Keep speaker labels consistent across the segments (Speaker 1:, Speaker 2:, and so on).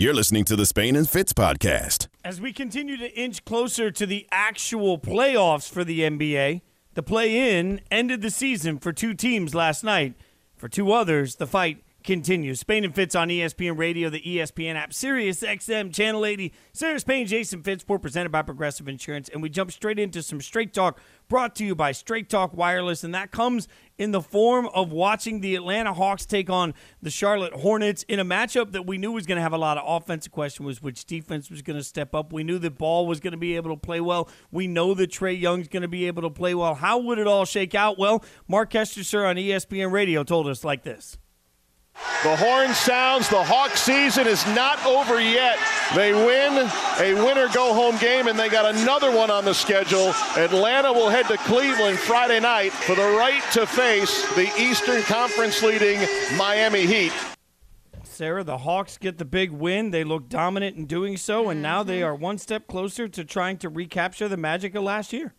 Speaker 1: You're listening to the Spain and Fitz podcast.
Speaker 2: As we continue to inch closer to the actual playoffs for the NBA, the play in ended the season for two teams last night. For two others, the fight continues. Spain and Fitz on ESPN Radio, the ESPN app, Sirius XM, Channel 80. Sarah Spain, Jason Fitz, presented by Progressive Insurance. And we jump straight into some straight talk brought to you by Straight Talk Wireless. And that comes in the form of watching the Atlanta Hawks take on the Charlotte Hornets in a matchup that we knew was going to have a lot of offensive question was which defense was going to step up. We knew that Ball was going to be able to play well. We know that Trae Young's going to be able to play well. How would it all shake out? Well, Marc Kestecher on ESPN Radio told us like this.
Speaker 3: The horn sounds. The Hawk season is not over yet. They win a winner go home game, and they got another one on the schedule. Atlanta will head to Cleveland Friday night for the right to face the Eastern Conference leading Miami Heat.
Speaker 2: Sarah, the Hawks get the big win. They look dominant in doing so, and now they mm-hmm. are one step closer to trying to recapture the magic of last year.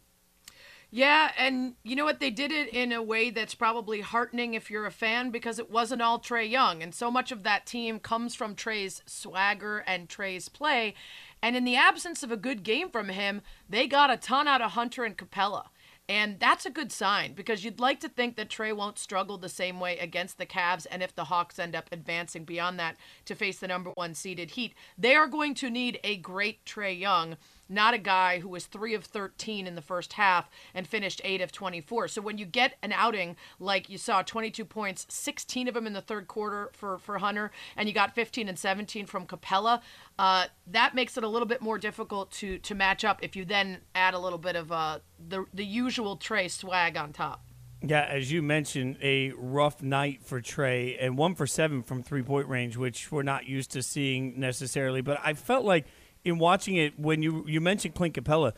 Speaker 4: Yeah, and you know what? They did it in a way that's probably heartening if you're a fan because it wasn't all Trae Young. And so much of that team comes from Trae's swagger and Trae's play. And in the absence of a good game from him, they got a ton out of Hunter and Capela. And that's a good sign because you'd like to think that Trae won't struggle the same way against the Cavs. And if the Hawks end up advancing beyond that to face the number one seeded Heat, they are going to need a great Trae Young not a guy who was 3 of 13 in the first half and finished 8 of 24. So when you get an outing like you saw 22 points, 16 of them in the third quarter for, for Hunter, and you got 15 and 17 from Capela, uh, that makes it a little bit more difficult to, to match up if you then add a little bit of uh, the, the usual Trae swag on top.
Speaker 2: Yeah, as you mentioned, a rough night for Trae and one for seven from three point range, which we're not used to seeing necessarily. But I felt like – in watching it when you you mentioned Clint Capela.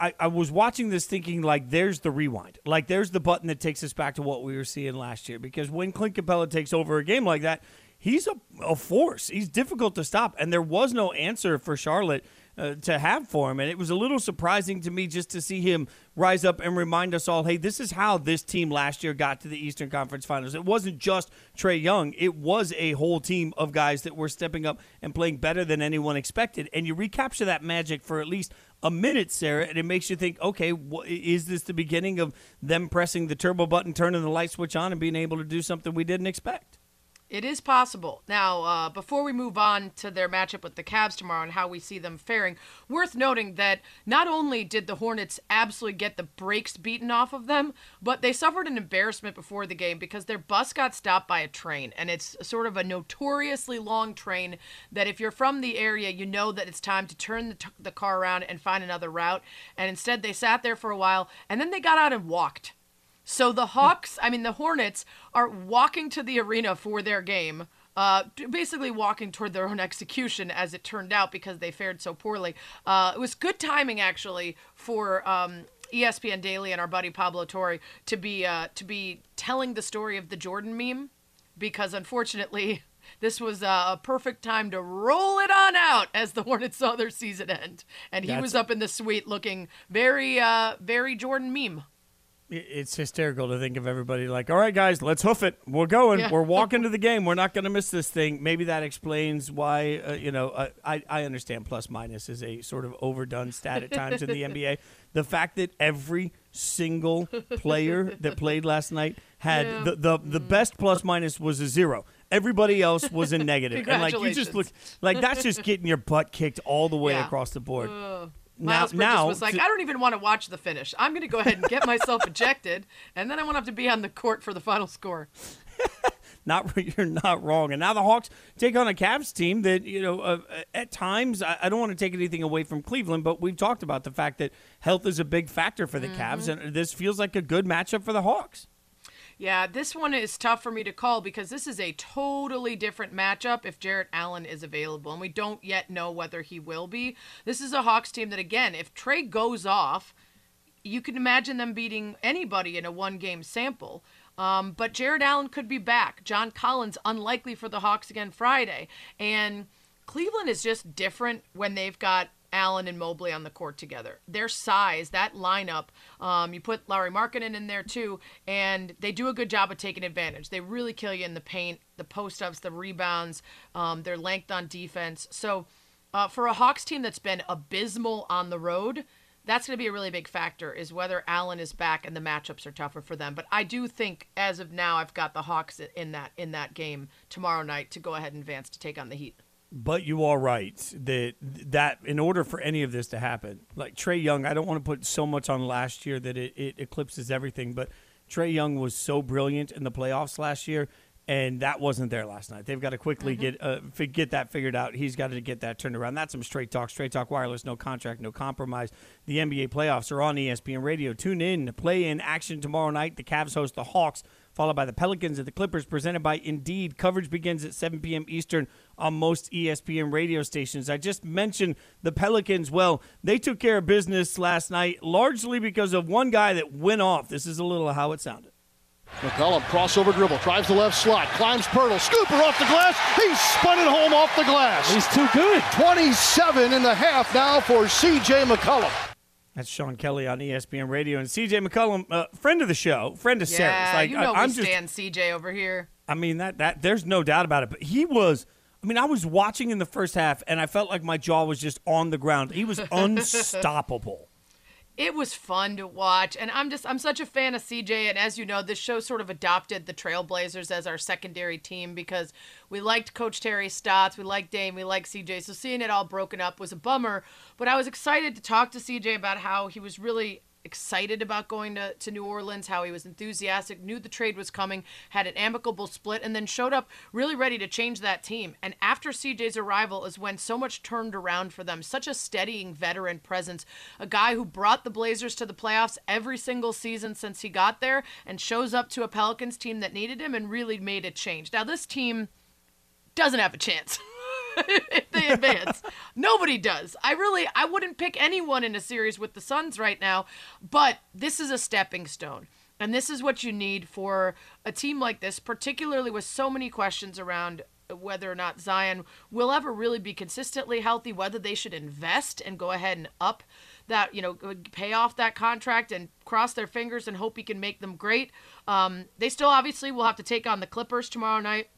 Speaker 2: I, I was watching this thinking like there's the rewind. Like there's the button that takes us back to what we were seeing last year. Because when Clint Capela takes over a game like that he's a, a force. He's difficult to stop. And there was no answer for Charlotte uh, to have for him. And it was a little surprising to me just to see him rise up and remind us all hey, this is how this team last year got to the Eastern Conference Finals. It wasn't just Trae Young, it was a whole team of guys that were stepping up and playing better than anyone expected. And you recapture that magic for at least a minute, Sarah, and it makes you think, okay, is this the beginning of them pressing the turbo button, turning the light switch on, and being able to do something we didn't expect?
Speaker 4: It is possible. Now, uh, before we move on to their matchup with the Cavs tomorrow and how we see them faring, worth noting that not only did the Hornets absolutely get the brakes beaten off of them, but they suffered an embarrassment before the game because their bus got stopped by a train. And it's sort of a notoriously long train that if you're from the area, you know that it's time to turn the, t- the car around and find another route. And instead, they sat there for a while and then they got out and walked. So the Hawks, I mean the Hornets, are walking to the arena for their game. Uh, basically walking toward their own execution, as it turned out, because they fared so poorly. Uh, it was good timing, actually, for um, ESPN Daily and our buddy Pablo Torre to be uh, to be telling the story of the Jordan meme, because unfortunately, this was a perfect time to roll it on out as the Hornets saw their season end, and he That's was up in the suite looking very, uh, very Jordan meme
Speaker 2: it's hysterical to think of everybody like, all right, guys, let's hoof it. We're going. Yeah. We're walking to the game. We're not going to miss this thing. Maybe that explains why, uh, you know, uh, I, I understand plus minus is a sort of overdone stat at times in the NBA. The fact that every single player that played last night had yeah. the, the, the best plus minus was a zero. Everybody else was in negative. and like you just look like that's just getting your butt kicked all the way yeah. across the board.
Speaker 4: Miles now, Bridges now, was like, to, I don't even want to watch the finish. I'm going to go ahead and get myself ejected, and then I won't have to be on the court for the final score.
Speaker 2: not you're not wrong. And now the Hawks take on a Cavs team that you know uh, at times I, I, don't want to take anything away from Cleveland, but we've talked about the fact that health is a big factor for the mm-hmm. Cavs, and this feels like a good matchup for the Hawks.
Speaker 4: Yeah, this one is tough for me to call because this is a totally different matchup if Jarrett Allen is available, and we don't yet know whether he will be. This is a Hawks team that, again, if Trae goes off, you can imagine them beating anybody in a one game sample. Um, but Jarrett Allen could be back. John Collins, unlikely for the Hawks again Friday. And Cleveland is just different when they've got Allen and Mobley on the court together. Their size, that lineup, um, you put Lauri Markkanen in there too, and they do a good job of taking advantage. They really kill you in the paint, the post ups, the rebounds, um, their length on defense. So uh, for a Hawks team that's been abysmal on the road, that's going to be a really big factor is whether Allen is back and the matchups are tougher for them. But I do think as of now I've got the Hawks in that in that game tomorrow night to go ahead and advance to take on the Heat.
Speaker 2: But you are right that that in order for any of this to happen, like Trae Young, I don't want to put so much on last year that it, it eclipses everything. But Trae Young was so brilliant in the playoffs last year and that wasn't there last night. They've got to quickly mm-hmm. get uh, get that figured out. He's got to get that turned around. That's some straight talk, straight talk wireless, no contract, no compromise. The NBA playoffs are on ESPN Radio. Tune in, to play in action tomorrow night. The Cavs host the Hawks, followed by the Pelicans and the Clippers, presented by Indeed. Coverage begins at 7 p.m. Eastern on most ESPN radio stations. I just mentioned the Pelicans. Well, they took care of business last night, largely because of one guy that went off. This is a little how it sounded.
Speaker 3: McCollum crossover dribble, drives the left slot, climbs Poeltl, scooper off the glass. He's spun it home off the glass.
Speaker 5: He's too good.
Speaker 3: 27 and a half now for C.J. McCollum.
Speaker 2: That's Sean Kelly on ESPN Radio and CJ McCollum, uh, friend of the show, friend of
Speaker 4: yeah,
Speaker 2: Sarah's.
Speaker 4: Like, you know I, am we stand CJ over here.
Speaker 2: I mean that that there's no doubt about it. But he was. I mean, I was watching in the first half, and I felt like my jaw was just on the ground. He was unstoppable
Speaker 4: it was fun to watch and i'm just i'm such a fan of cj and as you know this show sort of adopted the trailblazers as our secondary team because we liked coach terry stotts we liked dame we liked cj so seeing it all broken up was a bummer but i was excited to talk to cj about how he was really excited about going to, to New Orleans, how he was enthusiastic, knew the trade was coming, had an amicable split, and then showed up really ready to change that team. And after CJ's arrival is when so much turned around for them. Such a steadying veteran presence, a guy who brought the Blazers to the playoffs every single season since he got there and shows up to a Pelicans team that needed him and really made a change. Now, this team doesn't have a chance. if they advance. Nobody does. I really I wouldn't pick anyone in a series with the Suns right now, but this is a stepping stone. And this is what you need for a team like this, particularly with so many questions around whether or not Zion will ever really be consistently healthy, whether they should invest and go ahead and up that, you know, pay off that contract and cross their fingers and hope he can make them great. Um, they still obviously will have to take on the Clippers tomorrow night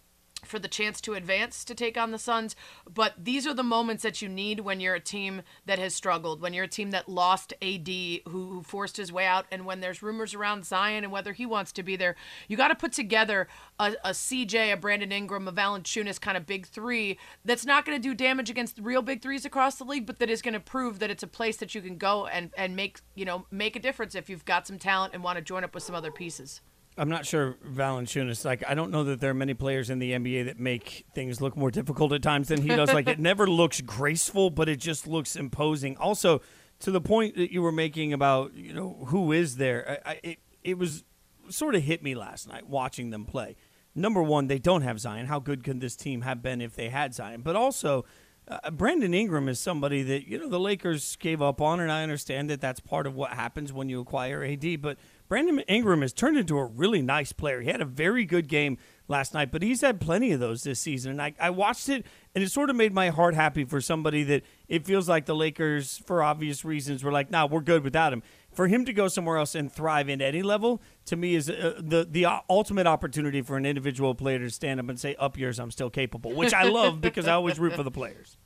Speaker 4: for the chance to advance to take on the Suns. But these are the moments that you need when you're a team that has struggled, when you're a team that lost AD, who, who forced his way out, and when there's rumors around Zion and whether he wants to be there. You got to put together a, a, CJ, a Brandon Ingram, a Valanciunas kind of big three that's not going to do damage against real big threes across the league, but that is going to prove that it's a place that you can go and, and make you know make a difference if you've got some talent and want to join up with some other pieces.
Speaker 2: I'm not sure Valanciunas. Like, I don't know that there are many players in the NBA that make things look more difficult at times than he does. like, it never looks graceful, but it just looks imposing. Also, to the point that you were making about you know who is there, I, I, it it was sort of hit me last night watching them play. Number one, they don't have Zion. How good could this team have been if they had Zion? But also, uh, Brandon Ingram is somebody that you know the Lakers gave up on, and I understand that that's part of what happens when you acquire AD. But Brandon Ingram has turned into a really nice player. He had a very good game last night, but he's had plenty of those this season. And I, I watched it, and it sort of made my heart happy for somebody that it feels like the Lakers, for obvious reasons, were like, "Nah, we're good without him." For him to go somewhere else and thrive in any level, to me, is uh, the the ultimate opportunity for an individual player to stand up and say, "Up yours, I'm still capable," which I love because I always root for the players.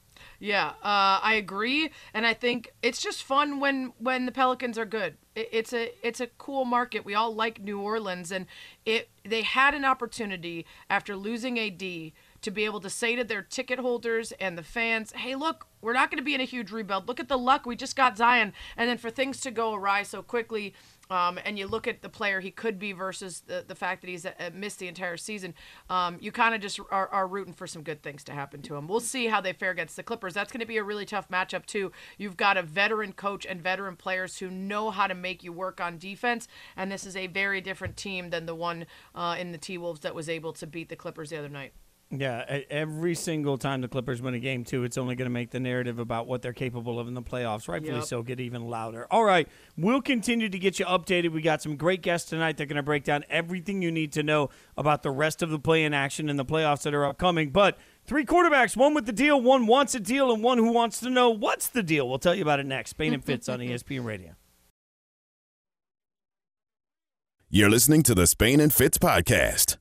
Speaker 4: Yeah, uh, I agree, and I think it's just fun when when the Pelicans are good. It, it's a it's a cool market. We all like New Orleans, and it they had an opportunity after losing AD to be able to say to their ticket holders and the fans, "Hey, look, we're not going to be in a huge rebuild. Look at the luck we just got Zion." And then for things to go awry so quickly, um, and you look at the player he could be versus the, the fact that he's uh, missed the entire season, um, you kind of just are, are, rooting for some good things to happen to him. We'll see how they fare against the Clippers. That's going to be a really tough matchup, too. You've got a veteran coach and veteran players who know how to make you work on defense, and this is a very different team than the one uh, in the T Wolves that was able to beat the Clippers the other night.
Speaker 2: Yeah, every single time the Clippers win a game, too, it's only going to make the narrative about what they're capable of in the playoffs, rightfully yep. so, get even louder. All right, we'll continue to get you updated. We got some great guests tonight. They're going to break down everything you need to know about the rest of the play in action and the playoffs that are upcoming. But Three quarterbacks, one with the deal, one wants a deal, and one who wants to know what's the deal. We'll tell you about it next. Spain and Fitz on ESPN Radio.
Speaker 1: You're listening to the Spain and Fitz podcast.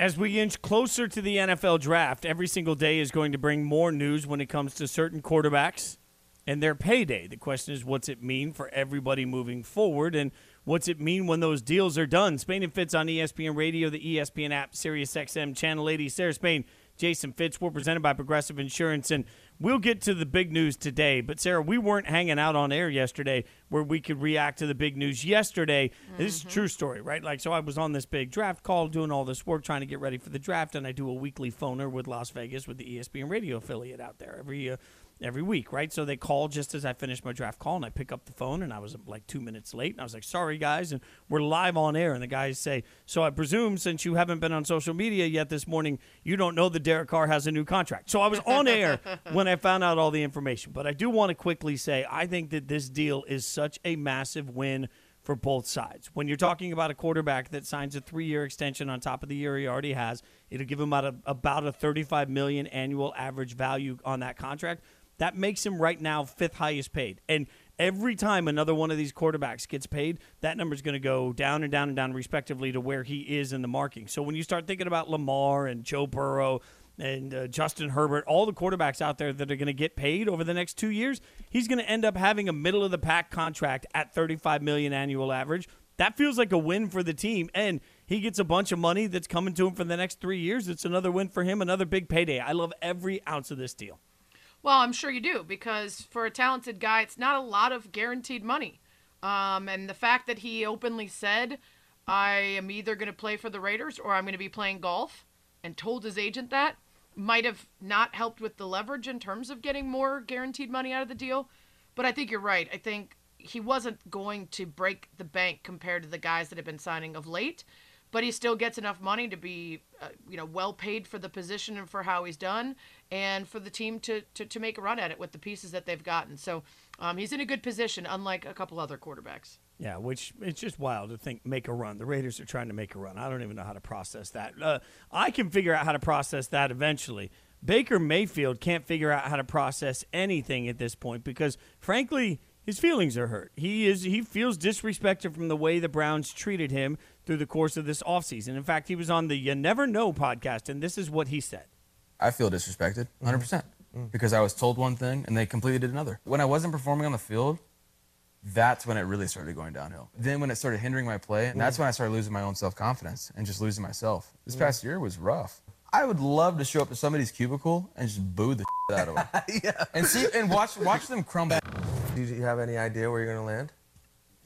Speaker 2: As we inch closer to the NFL draft, every single day is going to bring more news when it comes to certain quarterbacks and their payday. The question is, what's it mean for everybody moving forward? And what's it mean when those deals are done? Spain and Fitz on ESPN Radio, the ESPN app, Sirius XM, Channel 80, Sarah Spain, Jason Fitz. We're presented by Progressive Insurance. And we'll get to the big news today. But, Sarah, we weren't hanging out on air yesterday where we could react to the big news yesterday. Mm-hmm. This is a true story, right? Like, so I was on this big draft call doing all this work trying to get ready for the draft. And I do a weekly phoner with Las Vegas with the ESPN radio affiliate out there every uh, every week, right? So they call just as I finish my draft call, and I pick up the phone, and I was like two minutes late, and I was like, "Sorry, guys," and we're live on air, and the guys say, "So I presume since you haven't been on social media yet this morning, you don't know that Derek Carr has a new contract." So I was on air when I found out all the information, but I do want to quickly say I think that this deal is such a massive win for both sides. When you're talking about a quarterback that signs a three-year extension on top of the year he already has, it'll give him about a, about a 35 million annual average value on that contract. That makes him right now fifth highest paid. And every time another one of these quarterbacks gets paid, that number is going to go down and down and down, respectively, to where he is in the marking. So when you start thinking about Lamar and Joe Burrow and uh, Justin Herbert, all the quarterbacks out there that are going to get paid over the next two years, he's going to end up having a middle of the pack contract at 35 million annual average. That feels like a win for the team, and he gets a bunch of money that's coming to him for the next three years. It's another win for him, another big payday. I love every ounce of this deal.
Speaker 4: Well, I'm sure you do because for a talented guy, it's not a lot of guaranteed money. Um, and the fact that he openly said, I am either going to play for the Raiders or I'm going to be playing golf, and told his agent that, might have not helped with the leverage in terms of getting more guaranteed money out of the deal. But I think you're right. I think he wasn't going to break the bank compared to the guys that have been signing of late but he still gets enough money to be, uh, you know, well paid for the position and for how he's done, and for the team to, to, to make a run at it with the pieces that they've gotten. So um, he's in a good position, unlike a couple other quarterbacks.
Speaker 2: Yeah, which it's just wild to think make a run. The Raiders are trying to make a run. I don't even know how to process that. Uh, I can figure out how to process that eventually. Baker Mayfield can't figure out how to process anything at this point because, frankly, his feelings are hurt. He is he feels disrespected from the way the Browns treated him through the course of this offseason. In fact, he was on the You Never Know podcast, and this is what he said.
Speaker 5: I feel disrespected, 100%, mm-hmm. percent mm hmm because I was told one thing and they completely did another. When I wasn't performing on the field, that's when it really started going downhill. Then when it started hindering my play, and that's when I started losing my own self-confidence and just losing myself. This past year was rough. I would love to show up to somebody's cubicle and just boo the out of them. yeah. And see and watch watch them crumble.
Speaker 6: Do you have any idea where you're going to land?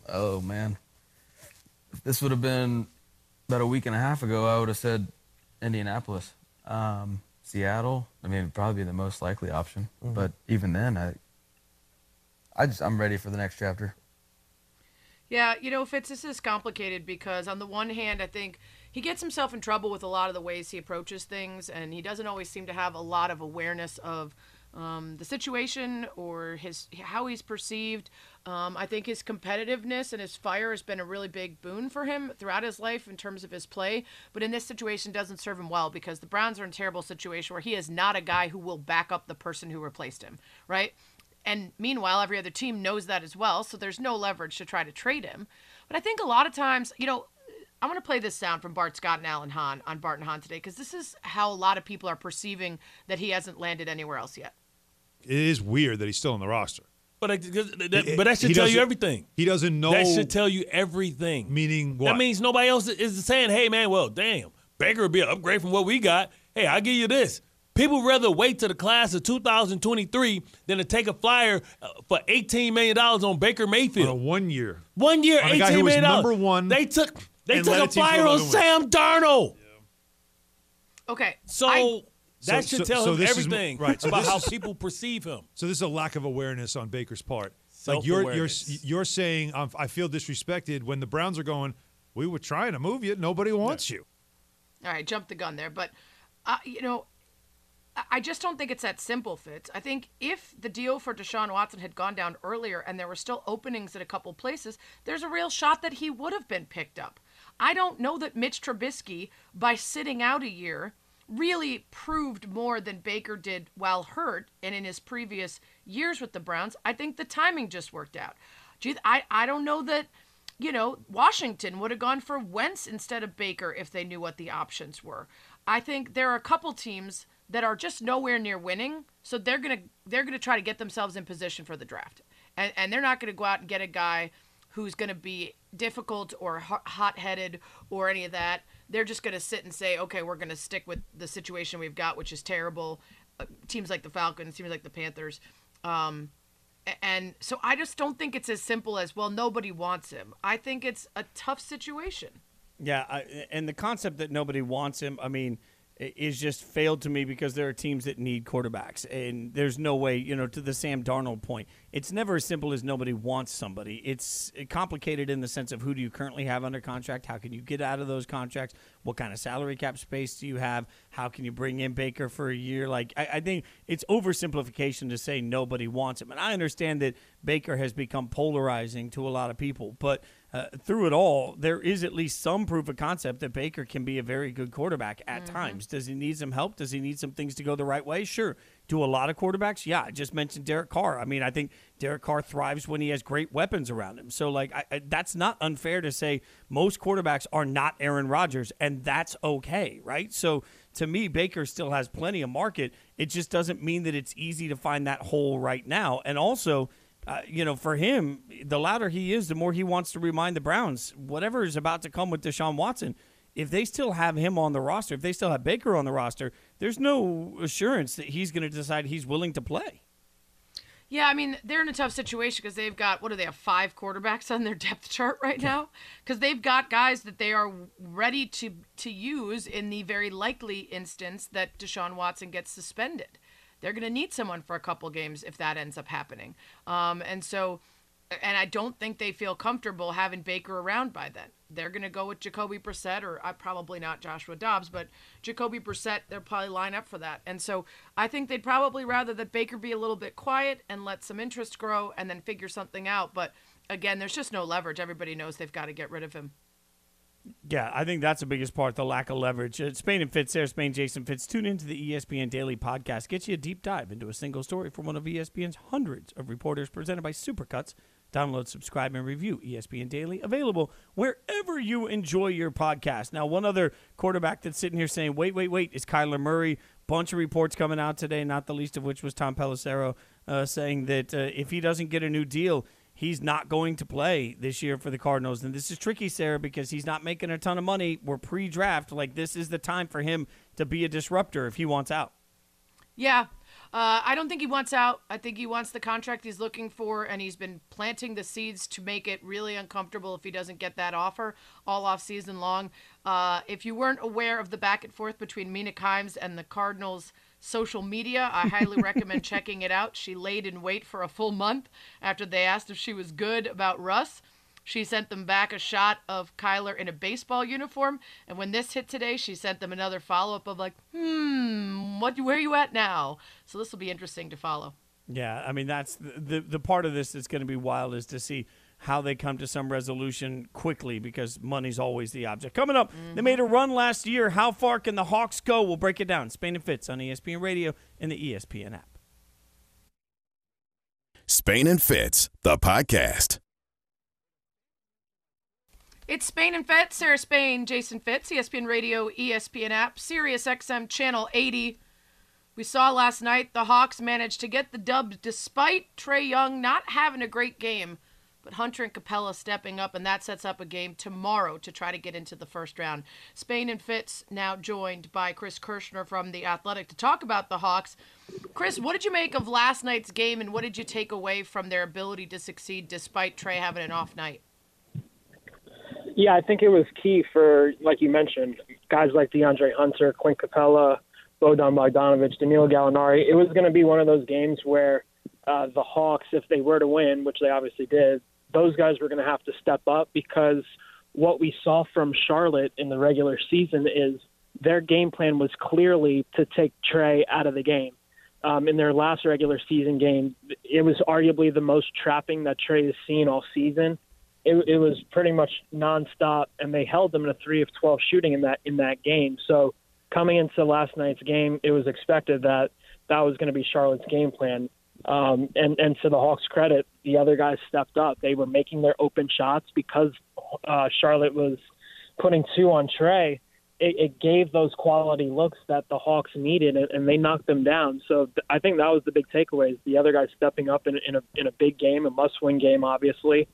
Speaker 5: Oh man. If this would have been about a week and a half ago, I would have said Indianapolis. Um, Seattle, I mean, it'd probably be the most likely option. Mm-hmm. But even then, I, I just I'm ready for the next chapter.
Speaker 4: Yeah, you know, Fitz, this is complicated because on the one hand, I think he gets himself in trouble with a lot of the ways he approaches things, and he doesn't always seem to have a lot of awareness of um, the situation or his how he's perceived. Um, I think his competitiveness and his fire has been a really big boon for him throughout his life in terms of his play. But in this situation, doesn't serve him well because the Browns are in a terrible situation where he is not a guy who will back up the person who replaced him, right? And meanwhile, every other team knows that as well, so there's no leverage to try to trade him. But I think a lot of times, you know, I want to play this sound from Bart Scott and Alan Hahn on Bart and Hahn today because this is how a lot of people are perceiving that he hasn't landed anywhere else yet
Speaker 7: it is weird that he's still on the roster.
Speaker 8: But I, that, but that should tell you everything.
Speaker 7: He doesn't know.
Speaker 8: That should tell you everything.
Speaker 7: Meaning what?
Speaker 8: That means nobody else is saying, "Hey, man, well, damn, Baker would be an upgrade from what we got." Hey, I'll give you this. People rather wait to the class of 2023 than to take a flyer uh, for $18 million on Baker Mayfield.
Speaker 7: On one year.
Speaker 8: One year,
Speaker 7: on
Speaker 8: $18 million.
Speaker 7: Number one.
Speaker 8: They took they took a flyer on Sam Darnold.
Speaker 4: Yeah. Okay.
Speaker 8: So I, that so, should tell so him everything is, right, so about how is, people perceive him.
Speaker 7: So this is a lack of awareness on Baker's part. Like you're you're you're saying um, I feel disrespected when the Browns are going. We were trying to move you. Nobody wants you.
Speaker 4: All right, jump the gun there, but uh, you know, I just don't think it's that simple, Fitz. I think if the deal for Deshaun Watson had gone down earlier and there were still openings at a couple places, there's a real shot that he would have been picked up. I don't know that Mitch Trubisky, by sitting out a year, really proved more than Baker did while hurt and in his previous years with the Browns. I think the timing just worked out. I, I don't know that, you know, Washington would have gone for Wentz instead of Baker if they knew what the options were. I think there are a couple teams that are just nowhere near winning, so they're gonna they're gonna try to get themselves in position for the draft, and and they're not gonna go out and get a guy who's gonna be difficult or hot headed or any of that. They're just gonna sit and say, okay, we're gonna stick with the situation we've got, which is terrible. Uh, teams like the Falcons, teams like the Panthers. Um, and so I just don't think it's as simple as well. Nobody wants him. I think it's a tough situation.
Speaker 2: Yeah, I, and the concept that nobody wants him. I mean, is just failed to me because there are teams that need quarterbacks, and there's no way, you know, to the Sam Darnold point, it's never as simple as nobody wants somebody. It's complicated in the sense of who do you currently have under contract? How can you get out of those contracts? What kind of salary cap space do you have? How can you bring in Baker for a year? Like, I, I think it's oversimplification to say nobody wants him. And I understand that Baker has become polarizing to a lot of people, but uh, through it all, there is at least some proof of concept that Baker can be a very good quarterback at mm-hmm. times. Does he need some help? Does he need some things to go the right way? Sure. Do a lot of quarterbacks? Yeah. I just mentioned Derek Carr. I mean, I think Derek Carr thrives when he has great weapons around him. So, like, I, I, that's not unfair to say most quarterbacks are not Aaron Rodgers, and that's okay, right? So, to me, Baker still has plenty of market. It just doesn't mean that it's easy to find that hole right now. And also, uh, you know, for him, the louder he is, the more he wants to remind the Browns whatever is about to come with Deshaun Watson. If they still have him on the roster, if they still have Baker on the roster, there's no assurance that he's going to decide he's willing to play.
Speaker 4: Yeah, I mean, they're in a tough situation because they've got, what do they have, five quarterbacks on their depth chart right now? Because they've got guys that they are ready to, to use in the very likely instance that Deshaun Watson gets suspended they're going to need someone for a couple games if that ends up happening. Um, and so, and I don't think they feel comfortable having Baker around by then. They're going to go with Jacoby Brissett, or uh, probably not Joshua Dobbs, but Jacoby Brissett. They'll probably line up for that. And so I think they'd probably rather that Baker be a little bit quiet and let some interest grow, and then figure something out. But again, there's just no leverage. Everybody knows they've got to get rid of him.
Speaker 2: Yeah, I think that's the biggest part, the lack of leverage. Uh, Spain and Fitz, Sarah Spain, Jason Fitz. Tune into the ESPN Daily Podcast. Get you a deep dive into a single story from one of ESPN's hundreds of reporters presented by Supercuts. Download, subscribe, and review ESPN Daily. Available wherever you enjoy your podcast. Now, one other quarterback that's sitting here saying, wait, wait, wait, is Kyler Murray. Bunch of reports coming out today, not the least of which was Tom Pelissero uh, saying that uh, if he doesn't get a new deal – he's not going to play this year for the Cardinals. And this is tricky, Sarah, because he's not making a ton of money. We're pre draft. Like, this is the time for him to be a disruptor if he wants out.
Speaker 4: Yeah. Uh, I don't think he wants out. I think he wants the contract he's looking for, and he's been planting the seeds to make it really uncomfortable if he doesn't get that offer all off season long. Uh, if you weren't aware of the back and forth between Mina Kimes and the Cardinals social media. I highly recommend checking it out. She laid in wait for a full month after they asked if she was good about Russ. She sent them back a shot of Kyler in a baseball uniform, and when this hit today, she sent them another follow up of like, "Hmm, what? Where are you at now?" So this will be interesting to follow.
Speaker 2: Yeah, I mean that's the the, the part of this that's going to be wild is to see how they come to some resolution quickly because money's always the object. Coming up, mm-hmm. they made a run last year. How far can the Hawks go? We'll break it down. Spain and Fitz on ESPN Radio and the ESPN app.
Speaker 1: Spain and Fitz, the podcast.
Speaker 4: It's Spain and Fitz, Sarah Spain, Jason Fitz, ESPN Radio, ESPN app, Sirius XM Channel 80. We saw last night the Hawks managed to get the dub despite Trae Young not having a great game but Hunter and Capela stepping up, and that sets up a game tomorrow to try to get into the first round. Spain and Fitz now joined by Chris Kirschner from The Athletic to talk about the Hawks. Chris, what did you make of last night's game, and what did you take away from their ability to succeed despite Trae having an off night?
Speaker 9: Yeah, I think it was key for, like you mentioned, guys like DeAndre Hunter, Clint Capela, Bojan Bogdanovic, Danilo Gallinari. It was going to be one of those games where uh, the Hawks, if they were to win, which they obviously did, those guys were going to have to step up because what we saw from Charlotte in the regular season is their game plan was clearly to take Trae out of the game. Um, in their last regular season game, it was arguably the most trapping that Trae has seen all season. it, it was pretty much nonstop, and they held them in a three of twelve shooting in that in that game. So coming into last night's game, it was expected that that was going to be Charlotte's game plan. Um, and and to the Hawks' credit, the other guys stepped up. They were making their open shots because uh, Charlotte was putting two on Trae. It, it gave those quality looks that the Hawks needed, and, and they knocked them down. So th- I think that was the big takeaway: is the other guys stepping up in, in a in a big game, a must-win game, obviously.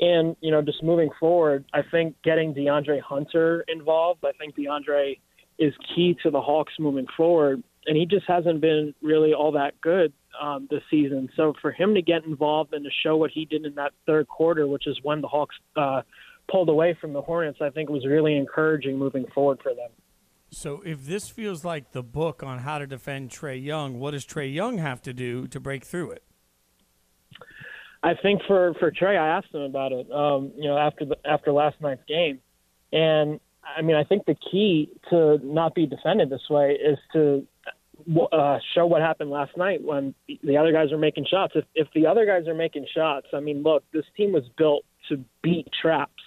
Speaker 9: And you know, just moving forward, I think getting DeAndre Hunter involved. I think DeAndre is key to the Hawks moving forward, and he just hasn't been really all that good um, this season. So for him to get involved and to show what he did in that third quarter, which is when the Hawks uh, pulled away from the Hornets, I think was really encouraging moving forward for them.
Speaker 2: So if this feels like the book on how to defend Trae Young, what does Trae Young have to do to break through it?
Speaker 9: I think for for Trae, I asked him about it. Um, you know, after the after last night's game, and I mean, I think the key to not be defended this way is to uh, show what happened last night when the other guys are making shots. If if the other guys are making shots, I mean, look, this team was built to beat traps.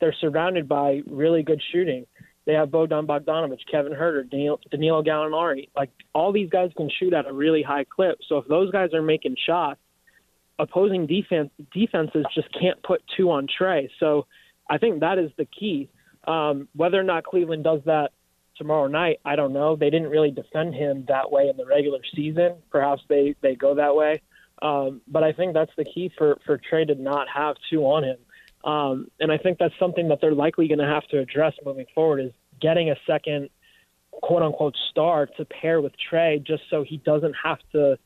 Speaker 9: They're surrounded by really good shooting. They have Bogdan Bogdanovic, Kevin Huerter, Danilo, Danilo Gallinari. Like all these guys can shoot at a really high clip. So if those guys are making shots, opposing defense defenses just can't put two on Trae. So I think that is the key. Um, whether or not Cleveland does that tomorrow night, I don't know. They didn't really defend him that way in the regular season. Perhaps they they go that way. Um, but I think that's the key for for Trae to not have two on him. Um, and I think that's something that they're likely going to have to address moving forward is getting a second quote unquote star to pair with Trae just so he doesn't have to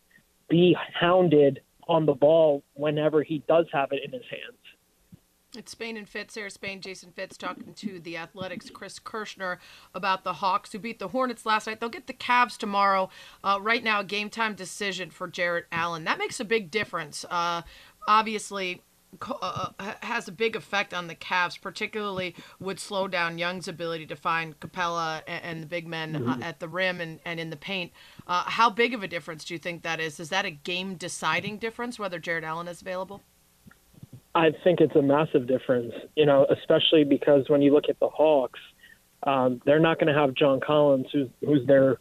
Speaker 9: be hounded on the ball whenever he does have it in his hands.
Speaker 4: It's Spain and Fitz here. Spain, Jason Fitz talking to the Athletics, Chris Kirschner about the Hawks who beat the Hornets last night. They'll get the Cavs tomorrow. Uh, right now, game time decision for Jarrett Allen. That makes a big difference. Uh, obviously, uh, uh has a big effect on the Cavs, particularly would slow down Young's ability to find Capela and, and the big men uh, mm-hmm. at the rim and, and in the paint. Uh, how big of a difference do you think that is? Is that a game deciding difference whether Jarrett Allen is available?
Speaker 9: I think it's a massive difference, you know, especially because when you look at the Hawks, um, they're not going to have John Collins, who's who's their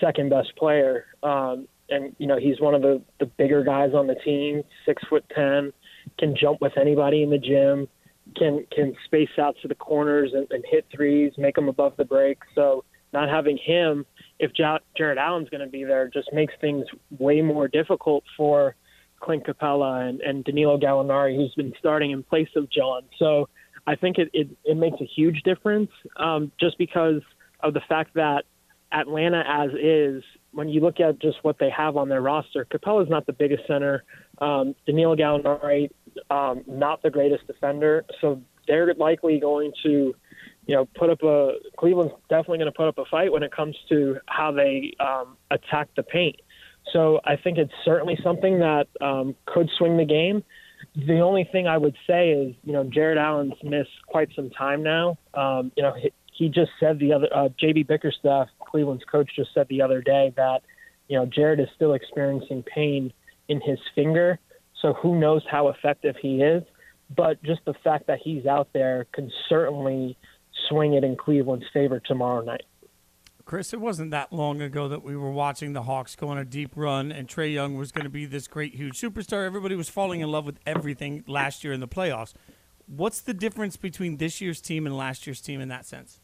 Speaker 9: second best player, um, and you know he's one of the the bigger guys on the team, six foot ten, can jump with anybody in the gym, can can space out to the corners and, and hit threes, make them above the break. So not having him, if Jarrett Allen's going to be there, just makes things way more difficult for Clint Capela and, and Danilo Gallinari, who's been starting in place of John. So I think it, it, it makes a huge difference um, just because of the fact that Atlanta, as is, when you look at just what they have on their roster, Capela's not the biggest center. Um, Danilo Gallinari, um, not the greatest defender. So they're likely going to, you know, put up a Cleveland's definitely going to put up a fight when it comes to how they um, attack the paint. So I think it's certainly something that um, could swing the game. The only thing I would say is, you know, Jarrett Allen's missed quite some time now. Um, you know, he, he just said the other, uh, JB Bickerstaff, Cleveland's coach, just said the other day that, you know, Jarrett is still experiencing pain in his finger. So who knows how effective he is. But just the fact that he's out there can certainly swing it in Cleveland's favor tomorrow night.
Speaker 2: Chris, it wasn't that long ago that we were watching the Hawks go on a deep run, and Trae Young was going to be this great, huge superstar. Everybody was falling in love with everything last year in the playoffs. What's the difference between this year's team and last year's team in that sense?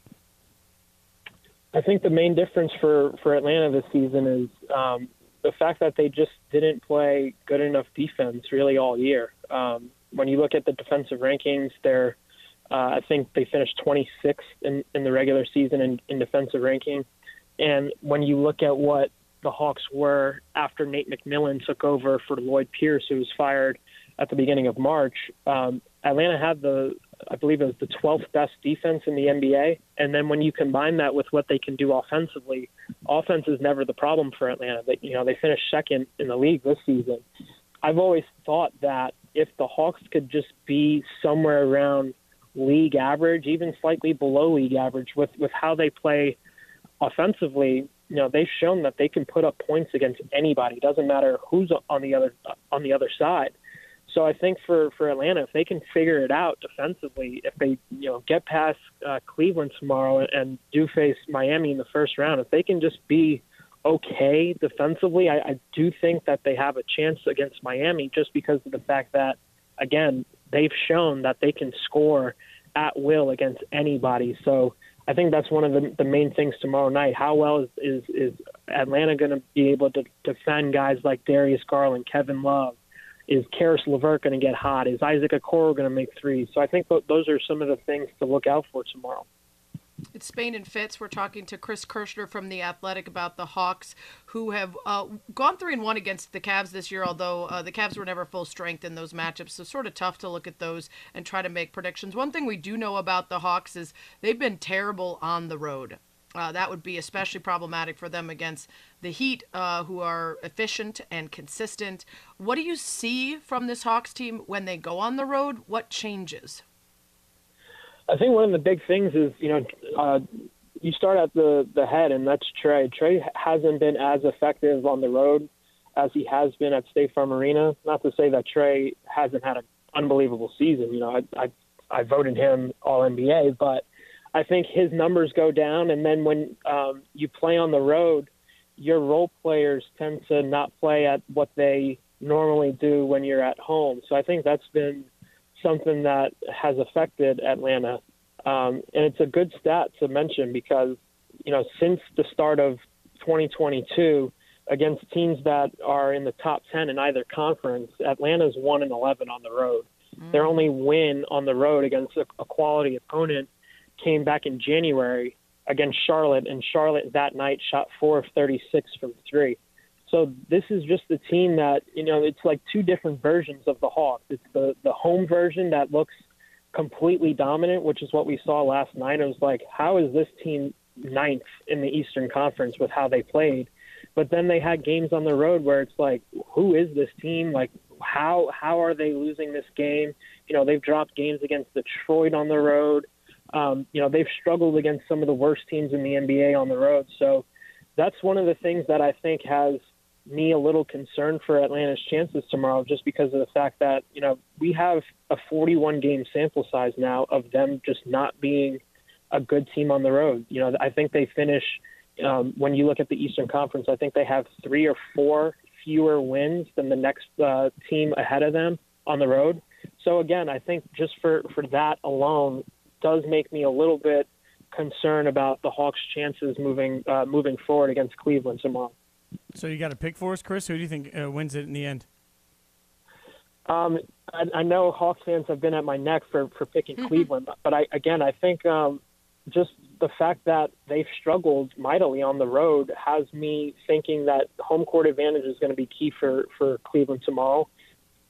Speaker 9: I think the main difference for, for Atlanta this season is um, the fact that they just didn't play good enough defense really all year. Um, when you look at the defensive rankings, they're uh, I think they finished 26th in, in the regular season in, in defensive ranking. And when you look at what the Hawks were after Nate McMillan took over for Lloyd Pierce, who was fired at the beginning of March, um, Atlanta had the, I believe it was the 12th best defense in the NBA. And then when you combine that with what they can do offensively, offense is never the problem for Atlanta. They, you know, they finished second in the league this season. I've always thought that if the Hawks could just be somewhere around league average, even slightly below league average with, with how they play offensively. You know, they've shown that they can put up points against anybody. It doesn't matter who's on the other on the other side. So I think for for Atlanta, if they can figure it out defensively, if they you know get past uh, Cleveland tomorrow and, and do face Miami in the first round, if they can just be okay defensively, I, I do think that they have a chance against Miami just because of the fact that again they've shown that they can score at will against anybody. So I think that's one of the, the main things tomorrow night. How well is is, is Atlanta going to be able to defend guys like Darius Garland, Kevin Love? Is Caris LeVert going to get hot? Is Isaac Okoro going to make threes? So I think those are some of the things to look out for tomorrow.
Speaker 4: It's Spain and Fitz. We're talking to Chris Kirschner from the Athletic about the Hawks, who have uh, gone three and one against the Cavs this year. Although uh, the Cavs were never full strength in those matchups, so sort of tough to look at those and try to make predictions. One thing we do know about the Hawks is they've been terrible on the road. Uh, that would be especially problematic for them against the Heat, uh, who are efficient and consistent. What do you see from this Hawks team when they go on the road? What changes?
Speaker 9: I think one of the big things is you know uh, you start at the the head, and that's Trae. Trae hasn't been as effective on the road as he has been at State Farm Arena. Not to say that Trae hasn't had an unbelievable season. You know, I I, I voted him All NBA, but I think his numbers go down, and then when um, you play on the road, your role players tend to not play at what they normally do when you're at home. So I think that's been something that has affected Atlanta. Um, and it's a good stat to mention because, you know, since the start of 2022, against teams that are in the top 10 in either conference, Atlanta's 1 and 11 on the road. Mm. Their only win on the road against a, a quality opponent came back in January against Charlotte, and Charlotte that night shot 4 of 36 from three. So this is just the team that you know it's like two different versions of the Hawks. It's the the home version that looks completely dominant, which is what we saw last night. It was like, how is this team ninth in the Eastern Conference with how they played? But then they had games on the road where it's like, who is this team? Like, how how are they losing this game? You know, they've dropped games against Detroit on the road. Um, you know, they've struggled against some of the worst teams in the NBA on the road. So that's one of the things that I think has me a little concerned for Atlanta's chances tomorrow just because of the fact that, you know, we have a 41 game sample size now of them just not being a good team on the road. You know, I think they finish, um, when you look at the Eastern Conference, I think they have three or four fewer wins than the next uh, team ahead of them on the road. So again, I think just for, for that alone does make me a little bit concerned about the Hawks' chances moving uh, moving forward against Cleveland tomorrow.
Speaker 2: So you got a pick for us, Chris? Who do you think uh, wins it in the end?
Speaker 9: Um, I, I know Hawks fans have been at my neck for for picking mm-hmm. Cleveland, but I again I think um, just the fact that they've struggled mightily on the road has me thinking that home court advantage is going to be key for for Cleveland tomorrow.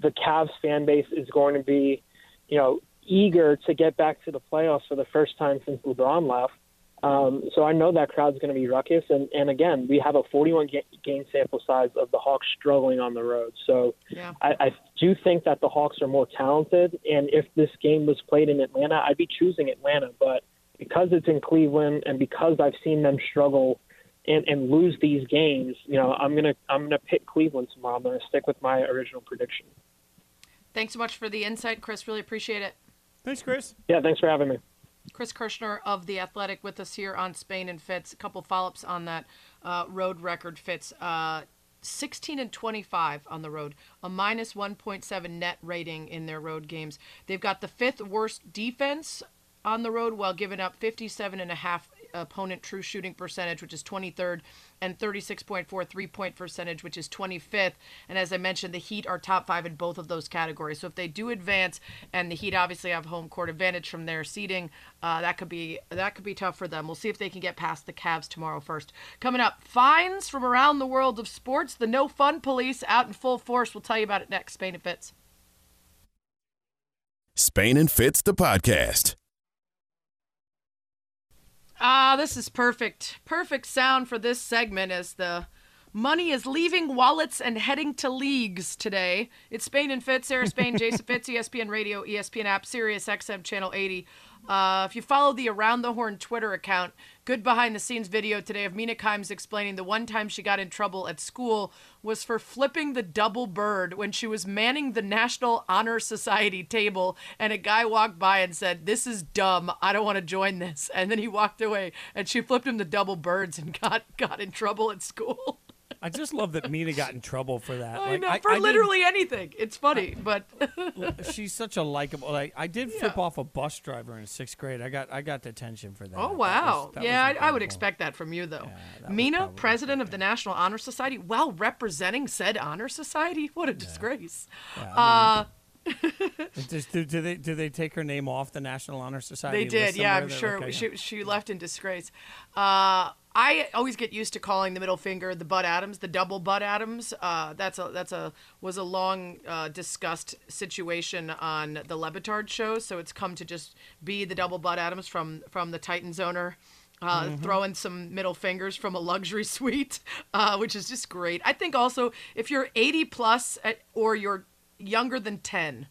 Speaker 9: The Cavs fan base is going to be, you know, eager to get back to the playoffs for the first time since LeBron left. Um, so I know that crowd's going to be ruckus. And, and again, we have a 41 game sample size of the Hawks struggling on the road. So yeah. I, I do think that the Hawks are more talented. And if this game was played in Atlanta, I'd be choosing Atlanta. But because it's in Cleveland and because I've seen them struggle and, and lose these games, you know, I'm gonna I'm gonna pick Cleveland tomorrow. I'm gonna stick with my original prediction.
Speaker 4: Thanks so much for the insight, Chris. Really appreciate it.
Speaker 2: Thanks, Chris.
Speaker 9: Yeah, thanks for having me.
Speaker 4: Chris Kirschner of The Athletic with us here on Spain and Fitz. A couple follow ups on that uh, road record, Fitz. Uh, 16 and 25 on the road, a minus 1.7 net rating in their road games. They've got the fifth worst defense on the road while giving up 57 and a half opponent true shooting percentage, which is 23rd, and 36.4 three point percentage, which is 25th. And as I mentioned, the Heat are top five in both of those categories. So if they do advance, and the Heat obviously have home court advantage from their seeding, uh, that could be that could be tough for them. We'll see if they can get past the Cavs tomorrow. First, coming up, fines from around the world of sports. The No Fun Police out in full force. We'll tell you about it next. Spain and Fitz.
Speaker 1: Spain and Fitz, the podcast.
Speaker 4: Ah, this is perfect. Perfect sound for this segment as the Money is leaving wallets and heading to leagues today. It's Spain and Fitz, Sarah Spain, Jason Fitz, ESPN Radio, ESPN app, Sirius XM Channel 80. Uh, if you follow the Around the Horn Twitter account, good behind the scenes video today of Mina Kimes explaining the one time she got in trouble at school was for flipping the double bird when she was manning the National Honor Society table and a guy walked by and said, This is dumb. I don't want to join this. And then he walked away and she flipped him the double birds and got, got in trouble at school.
Speaker 2: I just love that Mina got in trouble for that.
Speaker 4: I
Speaker 2: Like,
Speaker 4: know, for literally anything. It's funny, but
Speaker 2: she's such a likable. Like I did flip off a bus driver in sixth grade. I got I got detention for that.
Speaker 4: Oh
Speaker 2: That
Speaker 4: wow!
Speaker 2: was- that
Speaker 4: yeah, I, I would expect that from you, though.
Speaker 2: that was
Speaker 4: Mina, president of the National Honor Society, while representing said honor society, what a disgrace! uh,
Speaker 2: Just, do, do they do they take her name off the National Honor Society?
Speaker 4: they did, yeah, I'm
Speaker 2: that-
Speaker 4: sure
Speaker 2: okay,
Speaker 4: she she left in disgrace. Uh, I always get used to calling the middle finger the Bud Adams, the double Bud Adams. Uh, that's a that's a was a long uh, discussed situation on the Le Batard show, so it's come to just be the double Bud Adams from from the Titans owner. Uh,
Speaker 2: Mm-hmm.
Speaker 4: Throwing some middle fingers from a luxury suite, uh, which is just great. I think also if you're 80 plus at, or you're younger than 10,